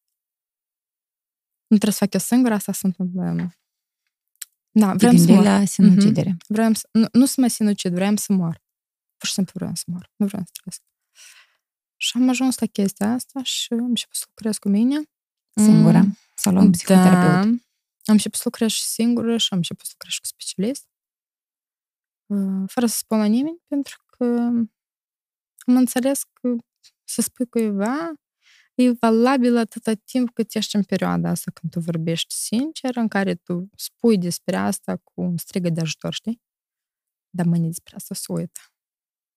Nu trebuie să fac eu singură, asta sunt probleme. Da, vreau să mor. la sinucidere. Mm-hmm. Vreau să, nu, nu să mă sinucid, vreau să mor. Pur și simplu vreau să mor. Nu vreau să trăiesc. Și am ajuns la chestia asta și am început să lucrez cu mine. Singura? Mm. Sau la un psihoterapeut? Da. Am început să lucrez și singură și am început să lucrez și cu specialist. Fără să spun la nimeni, pentru că am înțeles că să spui cuiva e valabil atâta timp cât ești în perioada asta când tu vorbești sincer, în care tu spui despre asta cu un strigă de ajutor, știi? dar mâine despre asta să uită.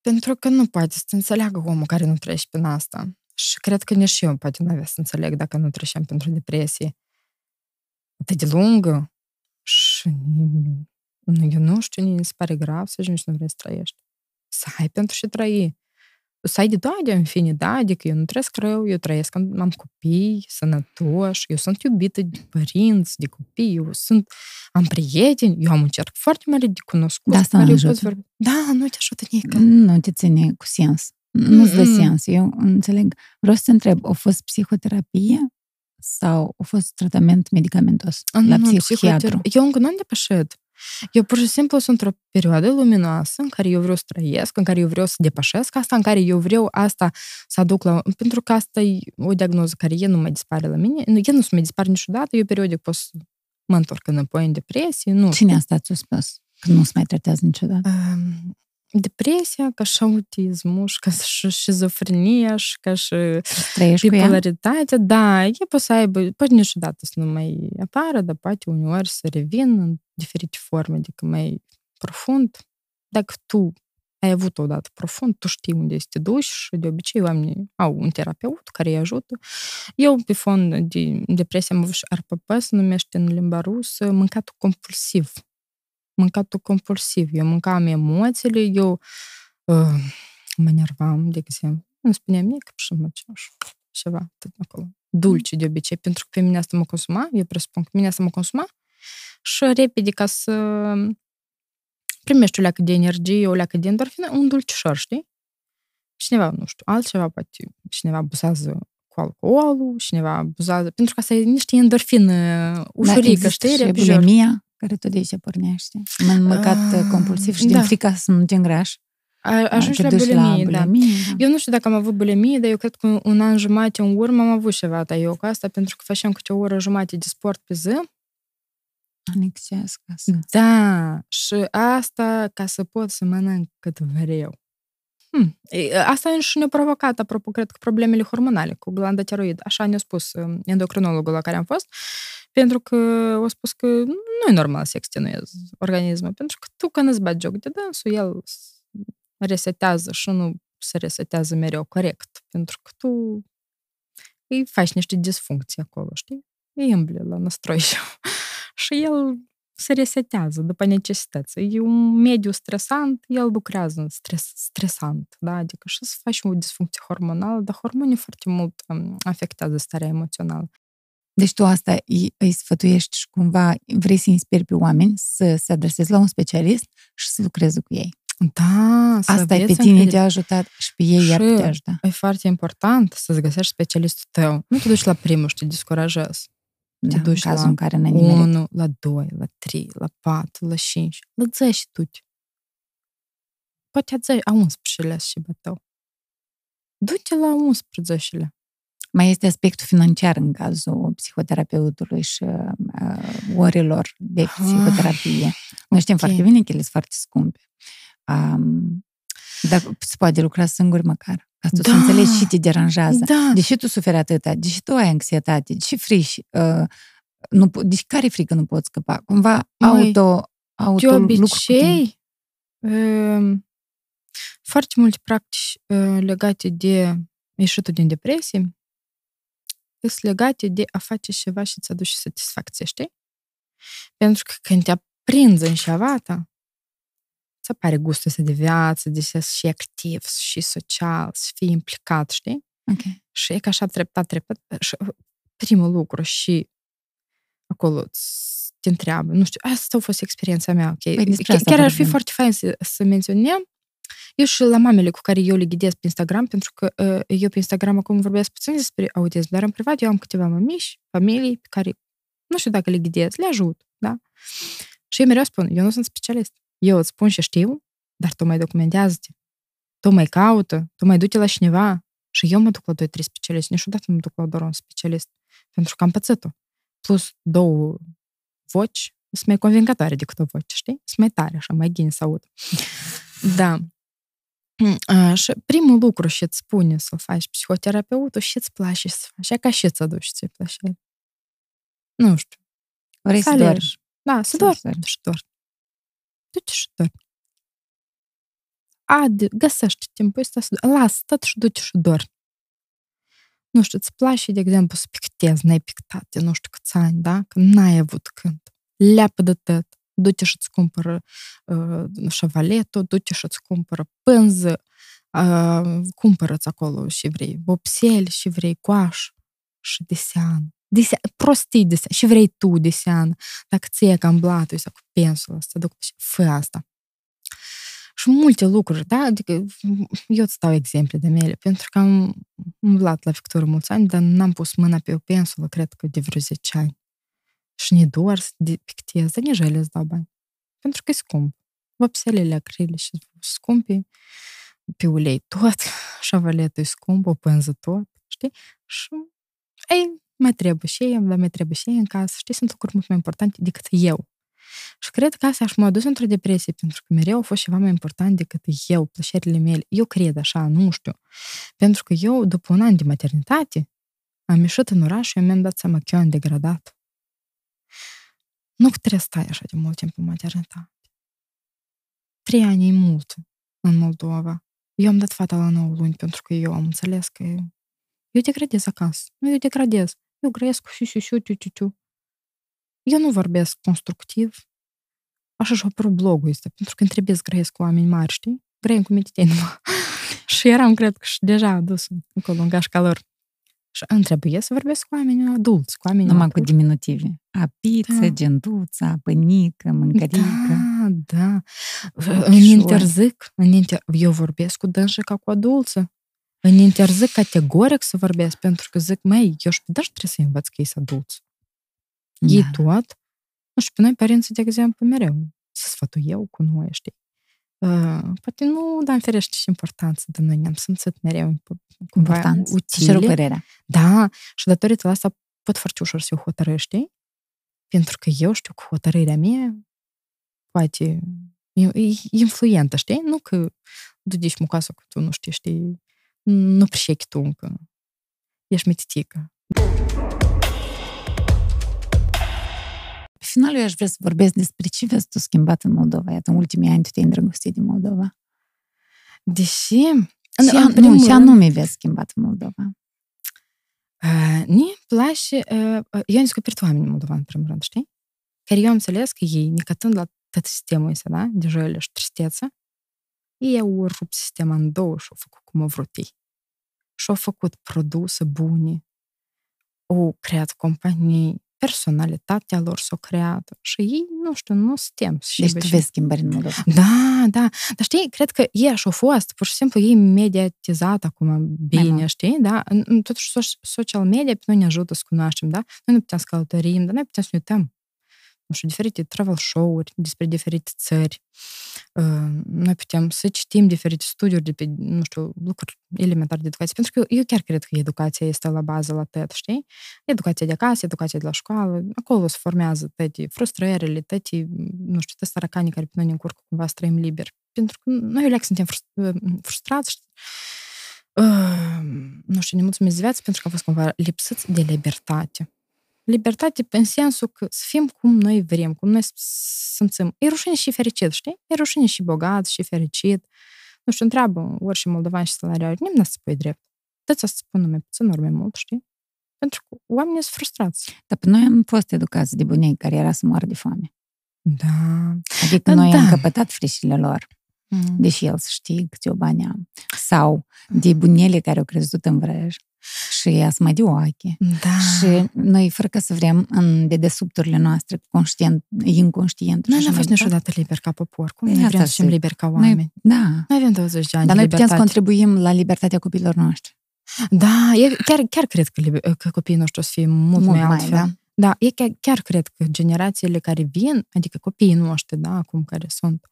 Pentru că nu poate să înțeleagă omul care nu trece prin asta. Și cred că nici eu poate nu avea să înțeleg dacă nu treceam pentru depresie atât de lungă și nu, eu nu știu, mi se pare grav să ajungi să nu vrei să trăiești. Să ai pentru ce trăi. Să ai de toate, în fine, da, adică eu nu trăiesc rău, eu trăiesc, am copii sănătoși, eu sunt iubită de părinți, de copii, eu sunt, am prieteni, eu am un cerc foarte mare de cunoscut. Da, asta nu ajută. Da, nu te ajută nici. Nu te ține cu sens. Nu-ți dă sens. Eu înțeleg. Vreau să te întreb, a fost psihoterapie sau a fost tratament medicamentos la nu, psihiatru? Eu încă nu am depășit. Eu pur și simplu sunt într-o perioadă luminoasă în care eu vreau să trăiesc, în care eu vreau să depășesc asta, în care eu vreau asta să aduc la... Pentru că asta e o diagnoză care e nu mai dispare la mine. Nu, e nu se mai dispare niciodată, eu periodic pot să mă întorc înapoi în depresie. Nu. Cine asta ți-a spus? Că nu se mai tratează niciodată? Um, depresia, ca și autismul, și ca și șizofrenia, și ca și bipolaritatea. Da, e poate să aibă, poate niciodată să nu mai apară, dar poate uneori să revin în diferite forme, adică mai profund. Dacă tu ai avut odată profund, tu știi unde este duci și de obicei oamenii au un terapeut care îi ajută. Eu, pe fond de depresie, am avut și RPP, se numește în limba rusă, mâncatul compulsiv mâncatul compulsiv. Eu mâncam emoțiile, eu uh, mă nervam, de exemplu. Îmi spunea mie că și mă ceva tot acolo. Dulce de obicei, pentru că pe mine asta mă consuma, eu presupun că mine asta mă consuma și repede ca să primești o leacă de energie, o leacă de endorfină, un dulcișor, știi? Cineva, nu știu, altceva, poate cineva abuzează cu alcoolul, cineva abuzează, pentru că asta e niște endorfină ușurică, da, știi? Și bulimia care tot de aici pornește. M-am măcat uh, compulsiv și da. din frica să nu te îngrași. Ajungi la bulimie, la bulimie, da. da. Eu nu știu dacă am avut bulimie, dar eu cred că un an jumate în urmă am avut ceva ta eu cu asta, pentru că făceam câte o oră jumate de sport pe zi. Anexează asta. Da, și asta ca să pot să mănânc cât vreau. Hmm. Asta și ne-a provocat, apropo, cred că problemele hormonale cu glanda tiroid. Așa ne-a spus endocrinologul la care am fost, pentru că a spus că nu e normal să extenuezi organismul, pentru că tu când îți bagi joc de dânsul, el resetează și nu se resetează mereu corect, pentru că tu îi faci niște disfuncții acolo, știi? Îi îmble la năstroi și el se resetează după necesități. E un mediu stresant, el lucrează în stres, stresant, da? Adică și să faci o disfuncție hormonală, dar hormonii foarte mult afectează starea emoțională. Deci tu asta îi, îi sfătuiești și cumva vrei să inspiri pe oameni să se adreseze la un specialist și să lucreze cu ei. Da, Asta e pe tine te-a ajutat și pe ei iar te ajuta. E foarte important să-ți găsești specialistul tău. Nu te duci la primul și te descurajezi. Da, te duci cazul la în care 1, la 2, la 3, la 4, la 5, la 10 tu. Poate a 10, a 11 și bătău. Du-te la 11 mai este aspectul financiar în cazul psihoterapeutului și uh, orilor de ah, psihoterapie. Ah, Noi știm okay. foarte bine că ele sunt foarte scumpe. Um, dar se poate lucra singur măcar. Ca tu da. să înțelegi și te deranjează. Da. Deși tu suferi atâta, deși tu ai anxietate, deși friși, uh, nu, deși care frică nu poți scăpa? Cumva Măi, auto, auto de obicei, uh, foarte multe practici uh, legate de ieșitul din depresie sunt legate de a face ceva și ți aduce satisfacție, știi? Pentru că când te aprinzi în ceva ta, ți apare gustul ăsta de viață, de să și activ, și social, să fii implicat, știi? Okay. Și e ca așa treptat, treptat. Și primul lucru și acolo te întreabă, nu știu, asta a fost experiența mea, ok? Păi Chiar ar fi foarte fain să, să menționăm eu și la mamele cu care eu le ghidez pe Instagram, pentru că uh, eu pe Instagram acum vorbesc puțin despre autism, dar în privat eu am câteva mămiși, familii pe care nu știu dacă le ghidez, le ajut, da? Și eu mereu spun, eu nu sunt specialist. Eu îți spun și știu, dar tu mai documentează-te. Tu mai caută, tu mai du-te la cineva. Și eu mă duc la 2-3 specialiști. Niciodată nu mă duc la doar un specialist. Pentru că am pățit-o. Plus două voci sunt mai convingătoare decât o voce, știi? Sunt mai tare, așa, mai ghin să aud. Da. Și primul lucru și îți spune să faci psihoterapeutul și îți place să faci. Ca și îți aduci ți plăcere. Nu știu. Vrei să, să dormi. Da, să, să dormi. Și dormi. Du-te și dormi. adi, găsește timpul ăsta, lasă tot și du-te și dormi. Nu știu, îți place, de exemplu, să pictezi, n-ai pictat de nu știu câți ani, da? Că n-ai avut când. Leapă de tot. Du-te și-ți cumpără uh, șavaletul, du-te și-ți cumpără pânză, uh, cumpără-ți acolo și vrei vopsel, și vrei coaș și desean. Desean, prostii desean. Și vrei tu desean. Dacă ți-e cam blatul sau cu pensul să duc și fă asta. Și multe lucruri, da? Adică eu îți dau exemple de mele, pentru că am umblat la pictură mulți ani, dar n-am pus mâna pe o pensulă, cred că de vreo 10 ani. Și ne doar să pictez, dar nici ele îți dau bani. Pentru că e scump. Vopselele acrile și scumpe, pe ulei tot, șavaletul e scump, o pânză tot, știi? Și, ei, mai trebuie și ei, dar mai trebuie și ei în casă, știi? Sunt lucruri mult mai importante decât eu. Și cred că asta aș m-a dus într-o depresie, pentru că mereu a fost ceva mai important decât eu, plăcerile mele. Eu cred așa, nu știu. Pentru că eu, după un an de maternitate, am ieșit în oraș și eu mi-am dat seama că eu am degradat. Nu trebuie să stai așa de mult timp în maternitate. Trei ani e mult în Moldova. Eu am dat fata la 9 luni pentru că eu am înțeles că eu degradez acasă. Nu, eu degradez. Eu grăiesc cu șiu-șiu, tiu-tiu-tiu. Eu nu vorbesc constructiv. Așa și apărut blogul ăsta, pentru că îmi trebuie să grăiesc cu oameni mari, știi? Grăim cu mititeni. și eram, cred că, și deja adus acolo în gașca lor. Și îmi trebuie să vorbesc cu oameni adulți, cu oameni Numai cu diminutive. Apiță, da. genduța, pânică, mâncărică. Da, da. Îmi interzic, în inter... eu vorbesc cu dânsă ca cu adulță. Îmi interzic categoric să vorbesc, pentru că zic, mai, eu și pe trebuie să învăț că ești adulți. Da. Ei tot. Nu știu, pe noi părinții, de exemplu, mereu să sfătul eu cu noi, știi? Uh, poate nu, dar în ferește și importanță, dar noi ne-am simțit mereu cumva Important. utile. Și părerea. Da, și datorită la asta pot foarte ușor să o hotărăști, pentru că eu știu că hotărârea mea poate e influentă, știi? Nu că duci mucoasă că tu nu știi, știi, nu prișechi tu încă. Ești mititică. Pe final, eu aș vrea să vorbesc despre ce vezi tu schimbat în Moldova. Iată, în ultimii ani tu te-ai îndrăgostit din Moldova. Deși... Ce, an, nu, ce anume vezi schimbat în Moldova? Uh, ne place... Uh, eu am descoperit oameni în Moldova, în primul rând, știi? Care eu am înțeles că ei, necătând la tot sistemul ăsta, da? De joile și tristeță, ei au rupt sistemul în două și au făcut cum au vrut ei. Și au făcut produse bune, au creat companii personalitatea lor s-o creat și ei, nu știu, nu suntem. Deci tu vezi schimbări în Moldova. Da, da. Dar știi, cred că ei așa au fost, pur și simplu ei mediatizat acum bine, știi, da? Totuși social media pe noi ne ajută să cunoaștem, da? Noi nu putem să călătorim, dar noi putem să ne uităm nu știu, diferite travel show-uri despre diferite țări. Noi putem să citim diferite studiuri de pe, nu știu, lucruri elementare de educație. Pentru că eu chiar cred că educația este la bază la TED, știi? Educația de acasă, educația de la școală, acolo se formează toate frustrările, toate, nu știu, toate săracanii care pe noi ne încurcă cumva să trăim liber. Pentru că noi, leac, suntem frustrați, știi? Uh, nu știu, ne mulțumesc viață pentru că a fost cumva lipsiți de libertate libertate în sensul că să fim cum noi vrem, cum noi simțim. E rușine și fericit, știi? E rușine și bogat și fericit. Nu știu, întreabă orice moldovan și salariar, nimeni nu se spui drept. Toți să spună mai puțin, ori mai mult, știi? Pentru că oamenii sunt frustrați. Dar pe noi am fost educați de bunei care era să moară de foame. Da. Adică noi da. am căpătat frișile lor. Mm. Deși el să știe câte o bani am. Sau de bunele care au crezut în vrăj și ea mai de ochi. Da. Și noi, fără că să vrem, în dedesubturile noastre, conștient, inconștient. Noi n-am fost niciodată liber ca popor. Cum noi vrem să fim liberi ca oameni? Noi, da. Noi avem 20 de ani Dar noi putem să contribuim la libertatea copiilor noștri. Da, eu chiar, chiar cred că, că copiii noștri o să fie mult, mult mai altfel. Da. Da, eu chiar, chiar cred că generațiile care vin, adică copiii noștri, da, acum care sunt,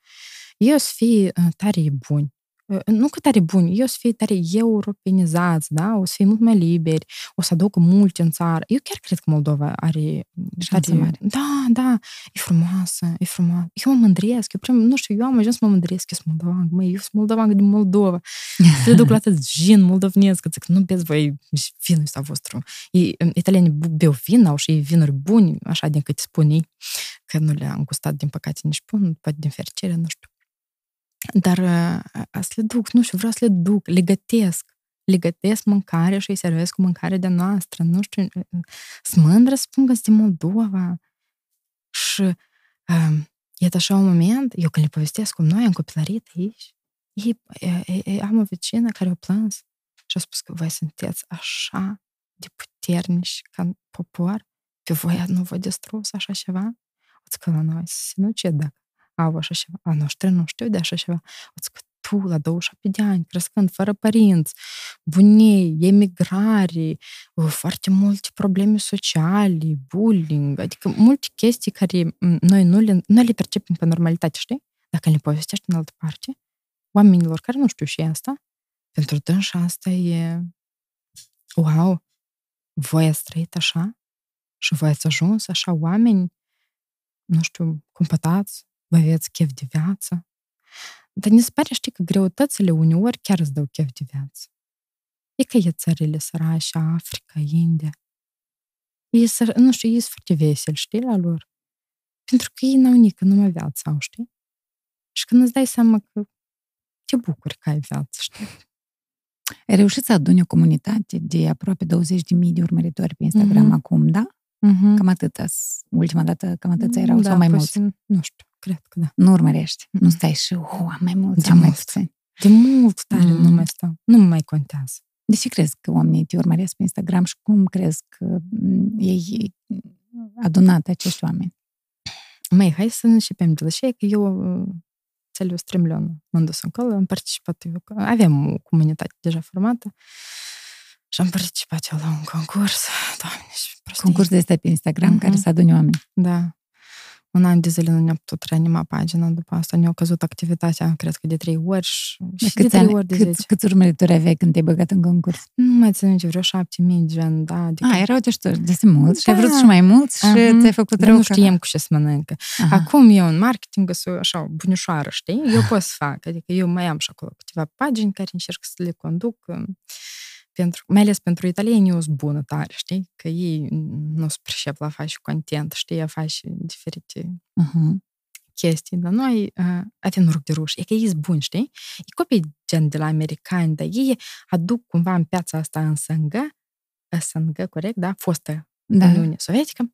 ei o să fie tare buni nu că tare buni, eu o să fie tare europenizați, da? O să fie mult mai liberi, o să aducă multe în țară. Eu chiar cred că Moldova are... are mare. Da, da, e frumoasă, e frumoasă. Eu mă mândresc, eu prim, nu știu, eu am ajuns să mă mândresc, eu sunt moldovan, măi, eu sunt moldovan din Moldova. Se duc la tăți gin moldovnesc, că zic, nu beți voi vinul ăsta vostru. Italienii beau vin, au și vinuri buni, așa din câte spun ei, că nu le-am gustat, din păcate, nici pun, poate din fericire, nu știu. Dar să le duc, nu știu, vreau să le duc, le gătesc. Le gătesc mâncare și îi servesc cu mâncare de noastră. Nu știu, sunt mândră spun că sunt din Moldova. Și um, e așa un moment, eu când le povestesc cum noi am copilărit aici, ei, ei, ei, am o vecină care a plâns și a spus că voi sunteți așa de puternici ca popor, pe voi nu vă distrus așa ceva? O că la noi nu ce dacă au așa ceva. A noștri nu știu de așa ceva. O că tu, la 27 de ani, crescând fără părinți, bunei, emigrare, foarte multe probleme sociale, bullying, adică multe chestii care noi nu le, nu le percepem pe normalitate, știi? Dacă le povestești în altă parte, oamenilor care nu știu și asta, pentru dânsa asta e wow, voi ați trăit așa și voi ați ajuns așa oameni, nu știu, cumpătați, vă aveți chef de viață. Dar ne se pare, știi, că greutățile uneori chiar îți dau chef de viață. E că e țările sărașe, Africa, India. Ei, săr- nu știu, ei sunt foarte veseli, știi, la lor. Pentru că ei n-au nică, numai viața au, știi? Și când îți dai seama că te bucuri că ai viață, știi? Ai reușit să aduni o comunitate de aproape 20.000 de urmăritori pe Instagram mm-hmm. acum, da? Mm-hmm. Cam atât. Ultima dată cam atât erau da, sau mai mulți? Nu știu, Cred că da. Nu urmărești. Nu stai și, oh, am mai mult, de am mult. puțin. De mult tare mm. nu mai stau. Nu mai contează. De ce crezi că oamenii te urmăresc pe Instagram și cum crezi că mm, ei adunat acești oameni? Mai, hai să începem de la și că eu țelul strâmlionă. M-am dus încolo, am participat. Aveam o comunitate deja formată și am participat eu la un concurs. Doamne. Concurs de este pe Instagram uh-huh. care să adune oameni. Da. Un an de zile nu ne-a putut reanima pagina, după asta ne-a căzut activitatea, cred că de trei ori și, de, de trei ori de cât, zece. Câți urmăritori aveai când te-ai băgat în concurs? Nu mai țin minte, vreo șapte mii, gen, da. Adică... A, erau destul, destul mulți da. și ai vrut și mai mulți și uh-huh. ți-ai făcut rău. nu știam cu ce să mănâncă. Uh-huh. Acum eu în marketing sunt așa bunișoară, știi? Eu pot să fac, adică eu mai am și acolo câteva pagini care încerc să le conduc pentru, mai ales pentru italieni, eu sunt bună tare, știi? Că ei nu se pricep la face content, știi? A face diferite uh-huh. chestii. Dar noi uh, avem noroc de ruși. E că ei sunt buni, știi? E copii gen de la americani, dar ei aduc cumva în piața asta în sângă, sângă, corect, da? Fostă da. Uniune Sovietică,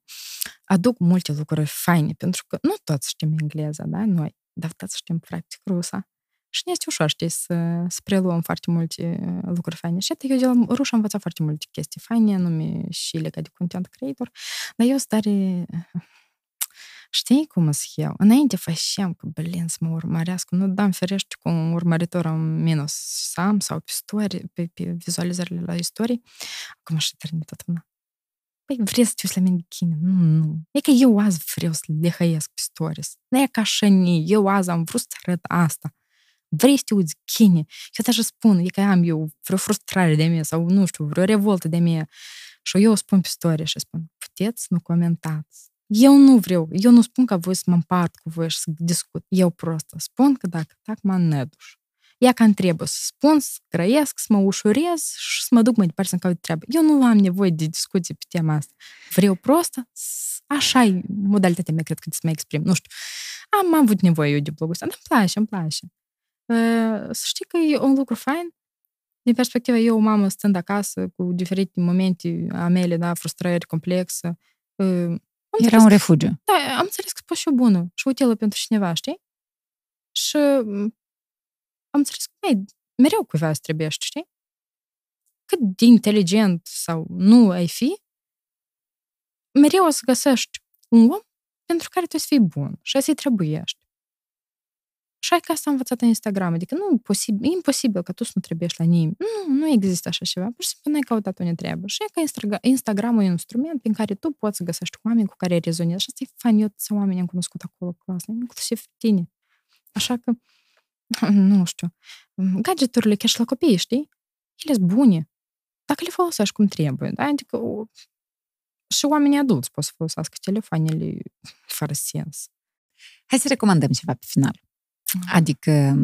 aduc multe lucruri faine, pentru că nu toți știm engleză, da? Noi, dar toți știm practic rusa. Și ne este ușor, știi, să, să preluăm foarte multe lucruri faine. Și eu de la ruș am învățat foarte multe chestii faine, anume și legat de content creator, dar eu stare... Știi cum sunt eu? Înainte făceam că, blin, să mă urmărească, nu dam ferește cu un urmăritor în minus sam sau pe story, pe, pe vizualizările la istorii. Acum și terminat toată mâna. Păi vrei să te uiți la mine bikini? Nu, nu. E că eu azi vreau să le hăiesc pe stories. Nu e ca și eu azi am vrut să arăt asta vrei să te uiți chine. Și asta și spun, e că am eu vreo frustrare de mine sau, nu știu, vreo revoltă de mine. Și eu spun pe storie și spun, puteți nu comentați. Eu nu vreau, eu nu spun că voi să mă împart cu voi și să discut. Eu prost spun că dacă tak mă neduș. Ea ca trebuie să spun, să grăiesc, să mă ușurez și să mă duc mai departe să-mi caut treabă. Eu nu am nevoie de discuții pe tema asta. Vreau prost, așa e modalitatea mea, cred că, de să mă exprim. Nu știu. Am avut nevoie eu de blogul ăsta, dar îmi place, îmi place să știi că e un lucru fain. Din perspectiva, eu, o mamă, stând acasă cu diferite momente a mele, da, frustrări complexe. Era un refugiu. Da, am înțeles că pot și o bună și utilă pentru cineva, știi? Și am înțeles că, mai, mereu cuiva îți trebuie, știi? Cât de inteligent sau nu ai fi, mereu o să găsești un om pentru care tu să fii bun și să-i trebuiești. Și că asta am învățat în Instagram. Adică nu e, posibil, e imposibil că tu să nu trebuiești la nimeni. Nu, nu există așa ceva. Pur și simplu n-ai căutat unde trebuie. Și e că Instagram e un instrument prin care tu poți să găsești oameni cu care rezonezi. Și asta e fain. Eu să oameni am cunoscut acolo clasă, inclusiv tine. Așa că, nu știu, gadgeturile chiar și la copii, știi? Ele sunt bune. Dacă le folosești cum trebuie, da? Adică și oamenii adulți pot să folosească telefoanele fără sens. Hai să recomandăm ceva pe final. Adică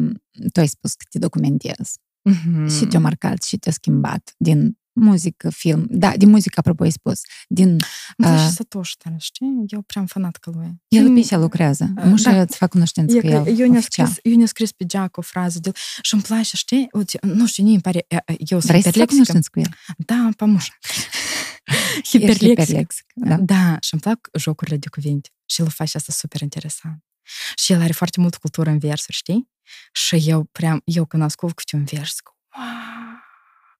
tu ai spus că te documentezi mm-hmm. și te-a marcat și te-a schimbat din muzică, film. Da, din muzică, apropo, ai spus. Din... Îmi place Satoshi, dar știi? Eu prea am fanatcă lui. El pe lucrează. Nu și îți fac cunoștință cu el. Eu ne-am scris, eu ne scris pe geac o frază de și îmi place, știi? Nu știu, nu îmi pare... Eu sunt Vrei să fac cunoștință cu el? Da, pamușa. Hiperlexic. Da. da, și îmi plac jocurile de cuvinte. Și el face asta super interesant. Și el are foarte mult cultură în versuri, știi? Și eu prea, eu când ascult cu un vers, wow,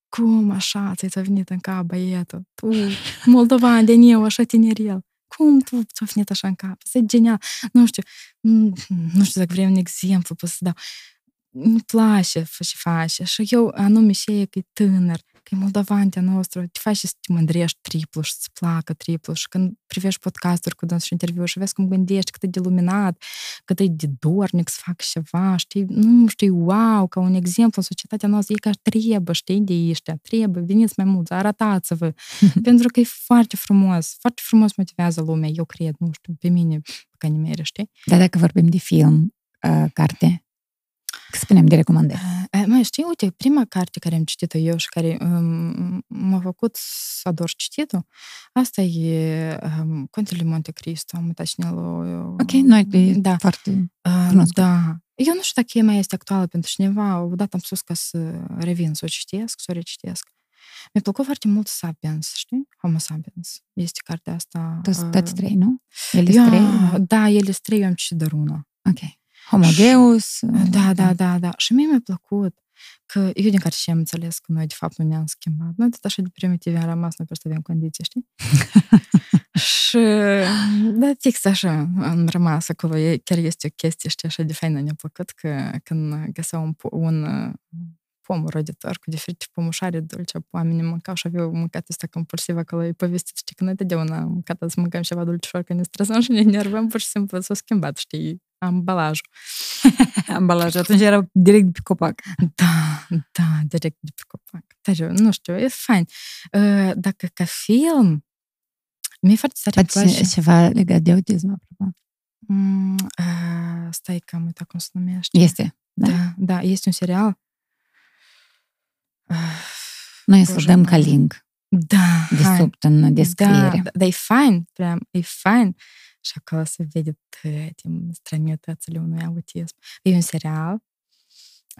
cum așa ți-a venit în cap băietul? Tu, moldovan, de eu, așa tinerel. Cum tu ți-a venit așa în cap? Asta e genial. Nu știu, nu știu dacă vrei un exemplu, pot să dau. Îmi place și face. Și eu anume și e că e tânăr că e moldovan de nostru, te faci să te mândrești triplu și să-ți placă triplu și când privești podcasturi cu dânsul și interviu și vezi cum gândești cât e de luminat, cât e de dornic să facă ceva, știi, nu știi, wow, ca un exemplu în societatea noastră, e ca trebuie, știi, de ăștia, trebuie, veniți mai mult, arătați-vă, pentru că e foarte frumos, foarte frumos motivează lumea, eu cred, nu știu, pe mine, pe care mere, știi? Dar dacă vorbim de film, uh, carte, spunem de recomandări. Mai știi, uite, prima carte care am citit-o eu și care um, m-a făcut să ador cititul, asta e um, Contele Monte Cristo, am uitat cine Ok, noi e da. foarte uh, Da. Eu nu știu dacă e mai este actuală pentru cineva. Odată am spus că să revin să o citesc, să o recitesc. Mi-a plăcut foarte mult Sapiens, știi? Homo Sapiens. Este cartea asta... Toți trei, nu? Ele trei? Da, ele trei, eu am citit doar una. Ok. Homogeus. Da, da, da, da. Și mie mi-a plăcut că eu din care și am înțeles că noi de fapt nu ne-am schimbat. Noi tot așa de primitive am rămas, noi peste avem condiții, știi? și, da, fix așa am rămas acolo. E, chiar este o chestie, știi, așa de faină ne-a plăcut că când găseau un, un pom roditor cu diferite pomușare dulce, oamenii mâncau și aveau mâncat asta compulsiv acolo, e povestit, știi, că noi totdeauna am mâncat să mâncăm ceva dulcișor, că ne stresăm și ne enervăm, pur și simplu s-a schimbat, știi, ambalajul. ambalajul. Atunci era direct de pe copac. Da, da, direct de pe copac. Dar nu știu, e fain. Dacă ca film, mi-e foarte tare place... ceva legat de autism, apropo. Mm, uh, stai că am uitat cum se numește. Este, da? Da, da este un serial. Uh, Noi să dăm ca link. Da, de sub în descriere. Da, dar e fain, prea, e fain Și acolo se vede toate străinătățile unui autism. E un serial,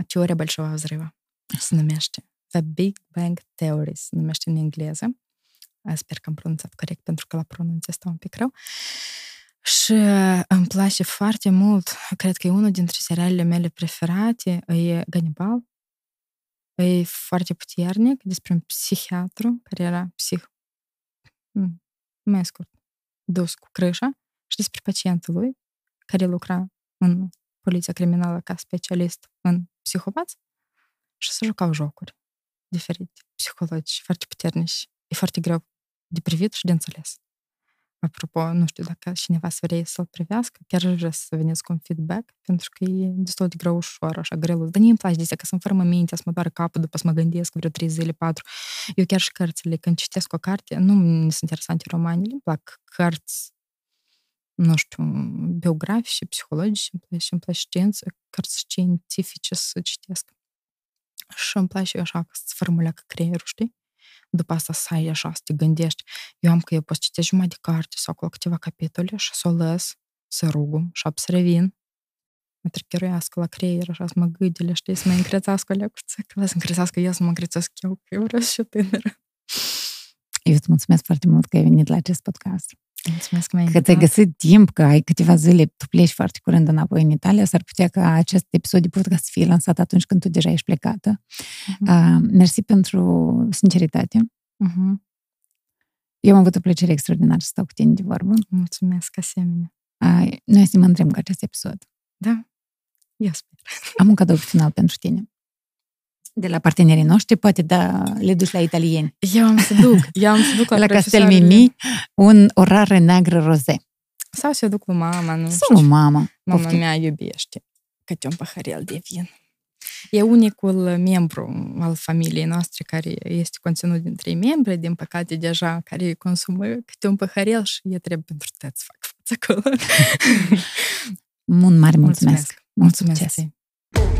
Teoria Большого Взрыва, se numește. The Big Bang Theory se numește în engleză. Sper că am pronunțat corect, pentru că la pronunție stau un pic rău. Și îmi place foarte mult, cred că e unul dintre serialele mele preferate, e Gannibal. E foarte puternic despre un psihiatru care era psih... Mai scurt, dus cu crâșa și despre pacientul lui, care lucra în poliția criminală ca specialist în psihopați și să jucau jocuri diferite, psihologici, foarte puternici. E foarte greu de privit și de înțeles. Apropo, nu știu dacă cineva să vrea să-l privească, chiar aș vrea să veniți cu un feedback, pentru că e destul de greu ușor, așa, greu. Dar mie îmi place de că sunt fără minte, să mă doară capul după să mă gândesc vreo trei zile, patru. Eu chiar și cărțile, când citesc o carte, nu mi sunt interesante romanele, îmi plac cărți nu știu, biografice, psihologice, îmi place, îmi place știință, cărți științifice să citesc. Și îmi place așa că să formuleacă creierul, știi? După asta să ai așa, să te gândești. Eu am că eu pot citești jumătate de carte sau acolo câteva capitole și să o lăs, să rugăm și să revin. Mă trecheruiască la creier, așa, să mă gâdile, știi, să mă încrețească lecuță, că să încrețească eu, să mă încrețesc eu, că eu vreau să fiu tânără. Eu îți mulțumesc foarte mult că ai venit la acest podcast. Mulțumesc că Că ți-ai găsit timp, că ai câteva zile, tu pleci foarte curând înapoi în Italia, s-ar putea ca acest episod de podcast să fie lansat atunci când tu deja ești plecată. Uh-huh. Uh, mersi pentru sinceritate. Uh-huh. Eu am avut o plăcere extraordinară să stau cu tine de vorbă. Mulțumesc, asemenea. Uh, noi să ne mândrim cu acest episod. Da, eu sper. Am un cadou final pentru tine de la partenerii noștri, poate da, le duci la italieni. Eu am să duc. Eu am să duc la, la Castel Mimi un orare neagră roze. Sau să duc cu mama, nu Sau cu mama. Mama Poftim. mea iubește câte un paharel de vin. E unicul membru al familiei noastre care este conținut din trei membri, din păcate deja, care consumă câte un paharel și e trebuie pentru toți să fac față acolo. Un mare mulțumesc! Mulțumesc! mulțumesc. mulțumesc.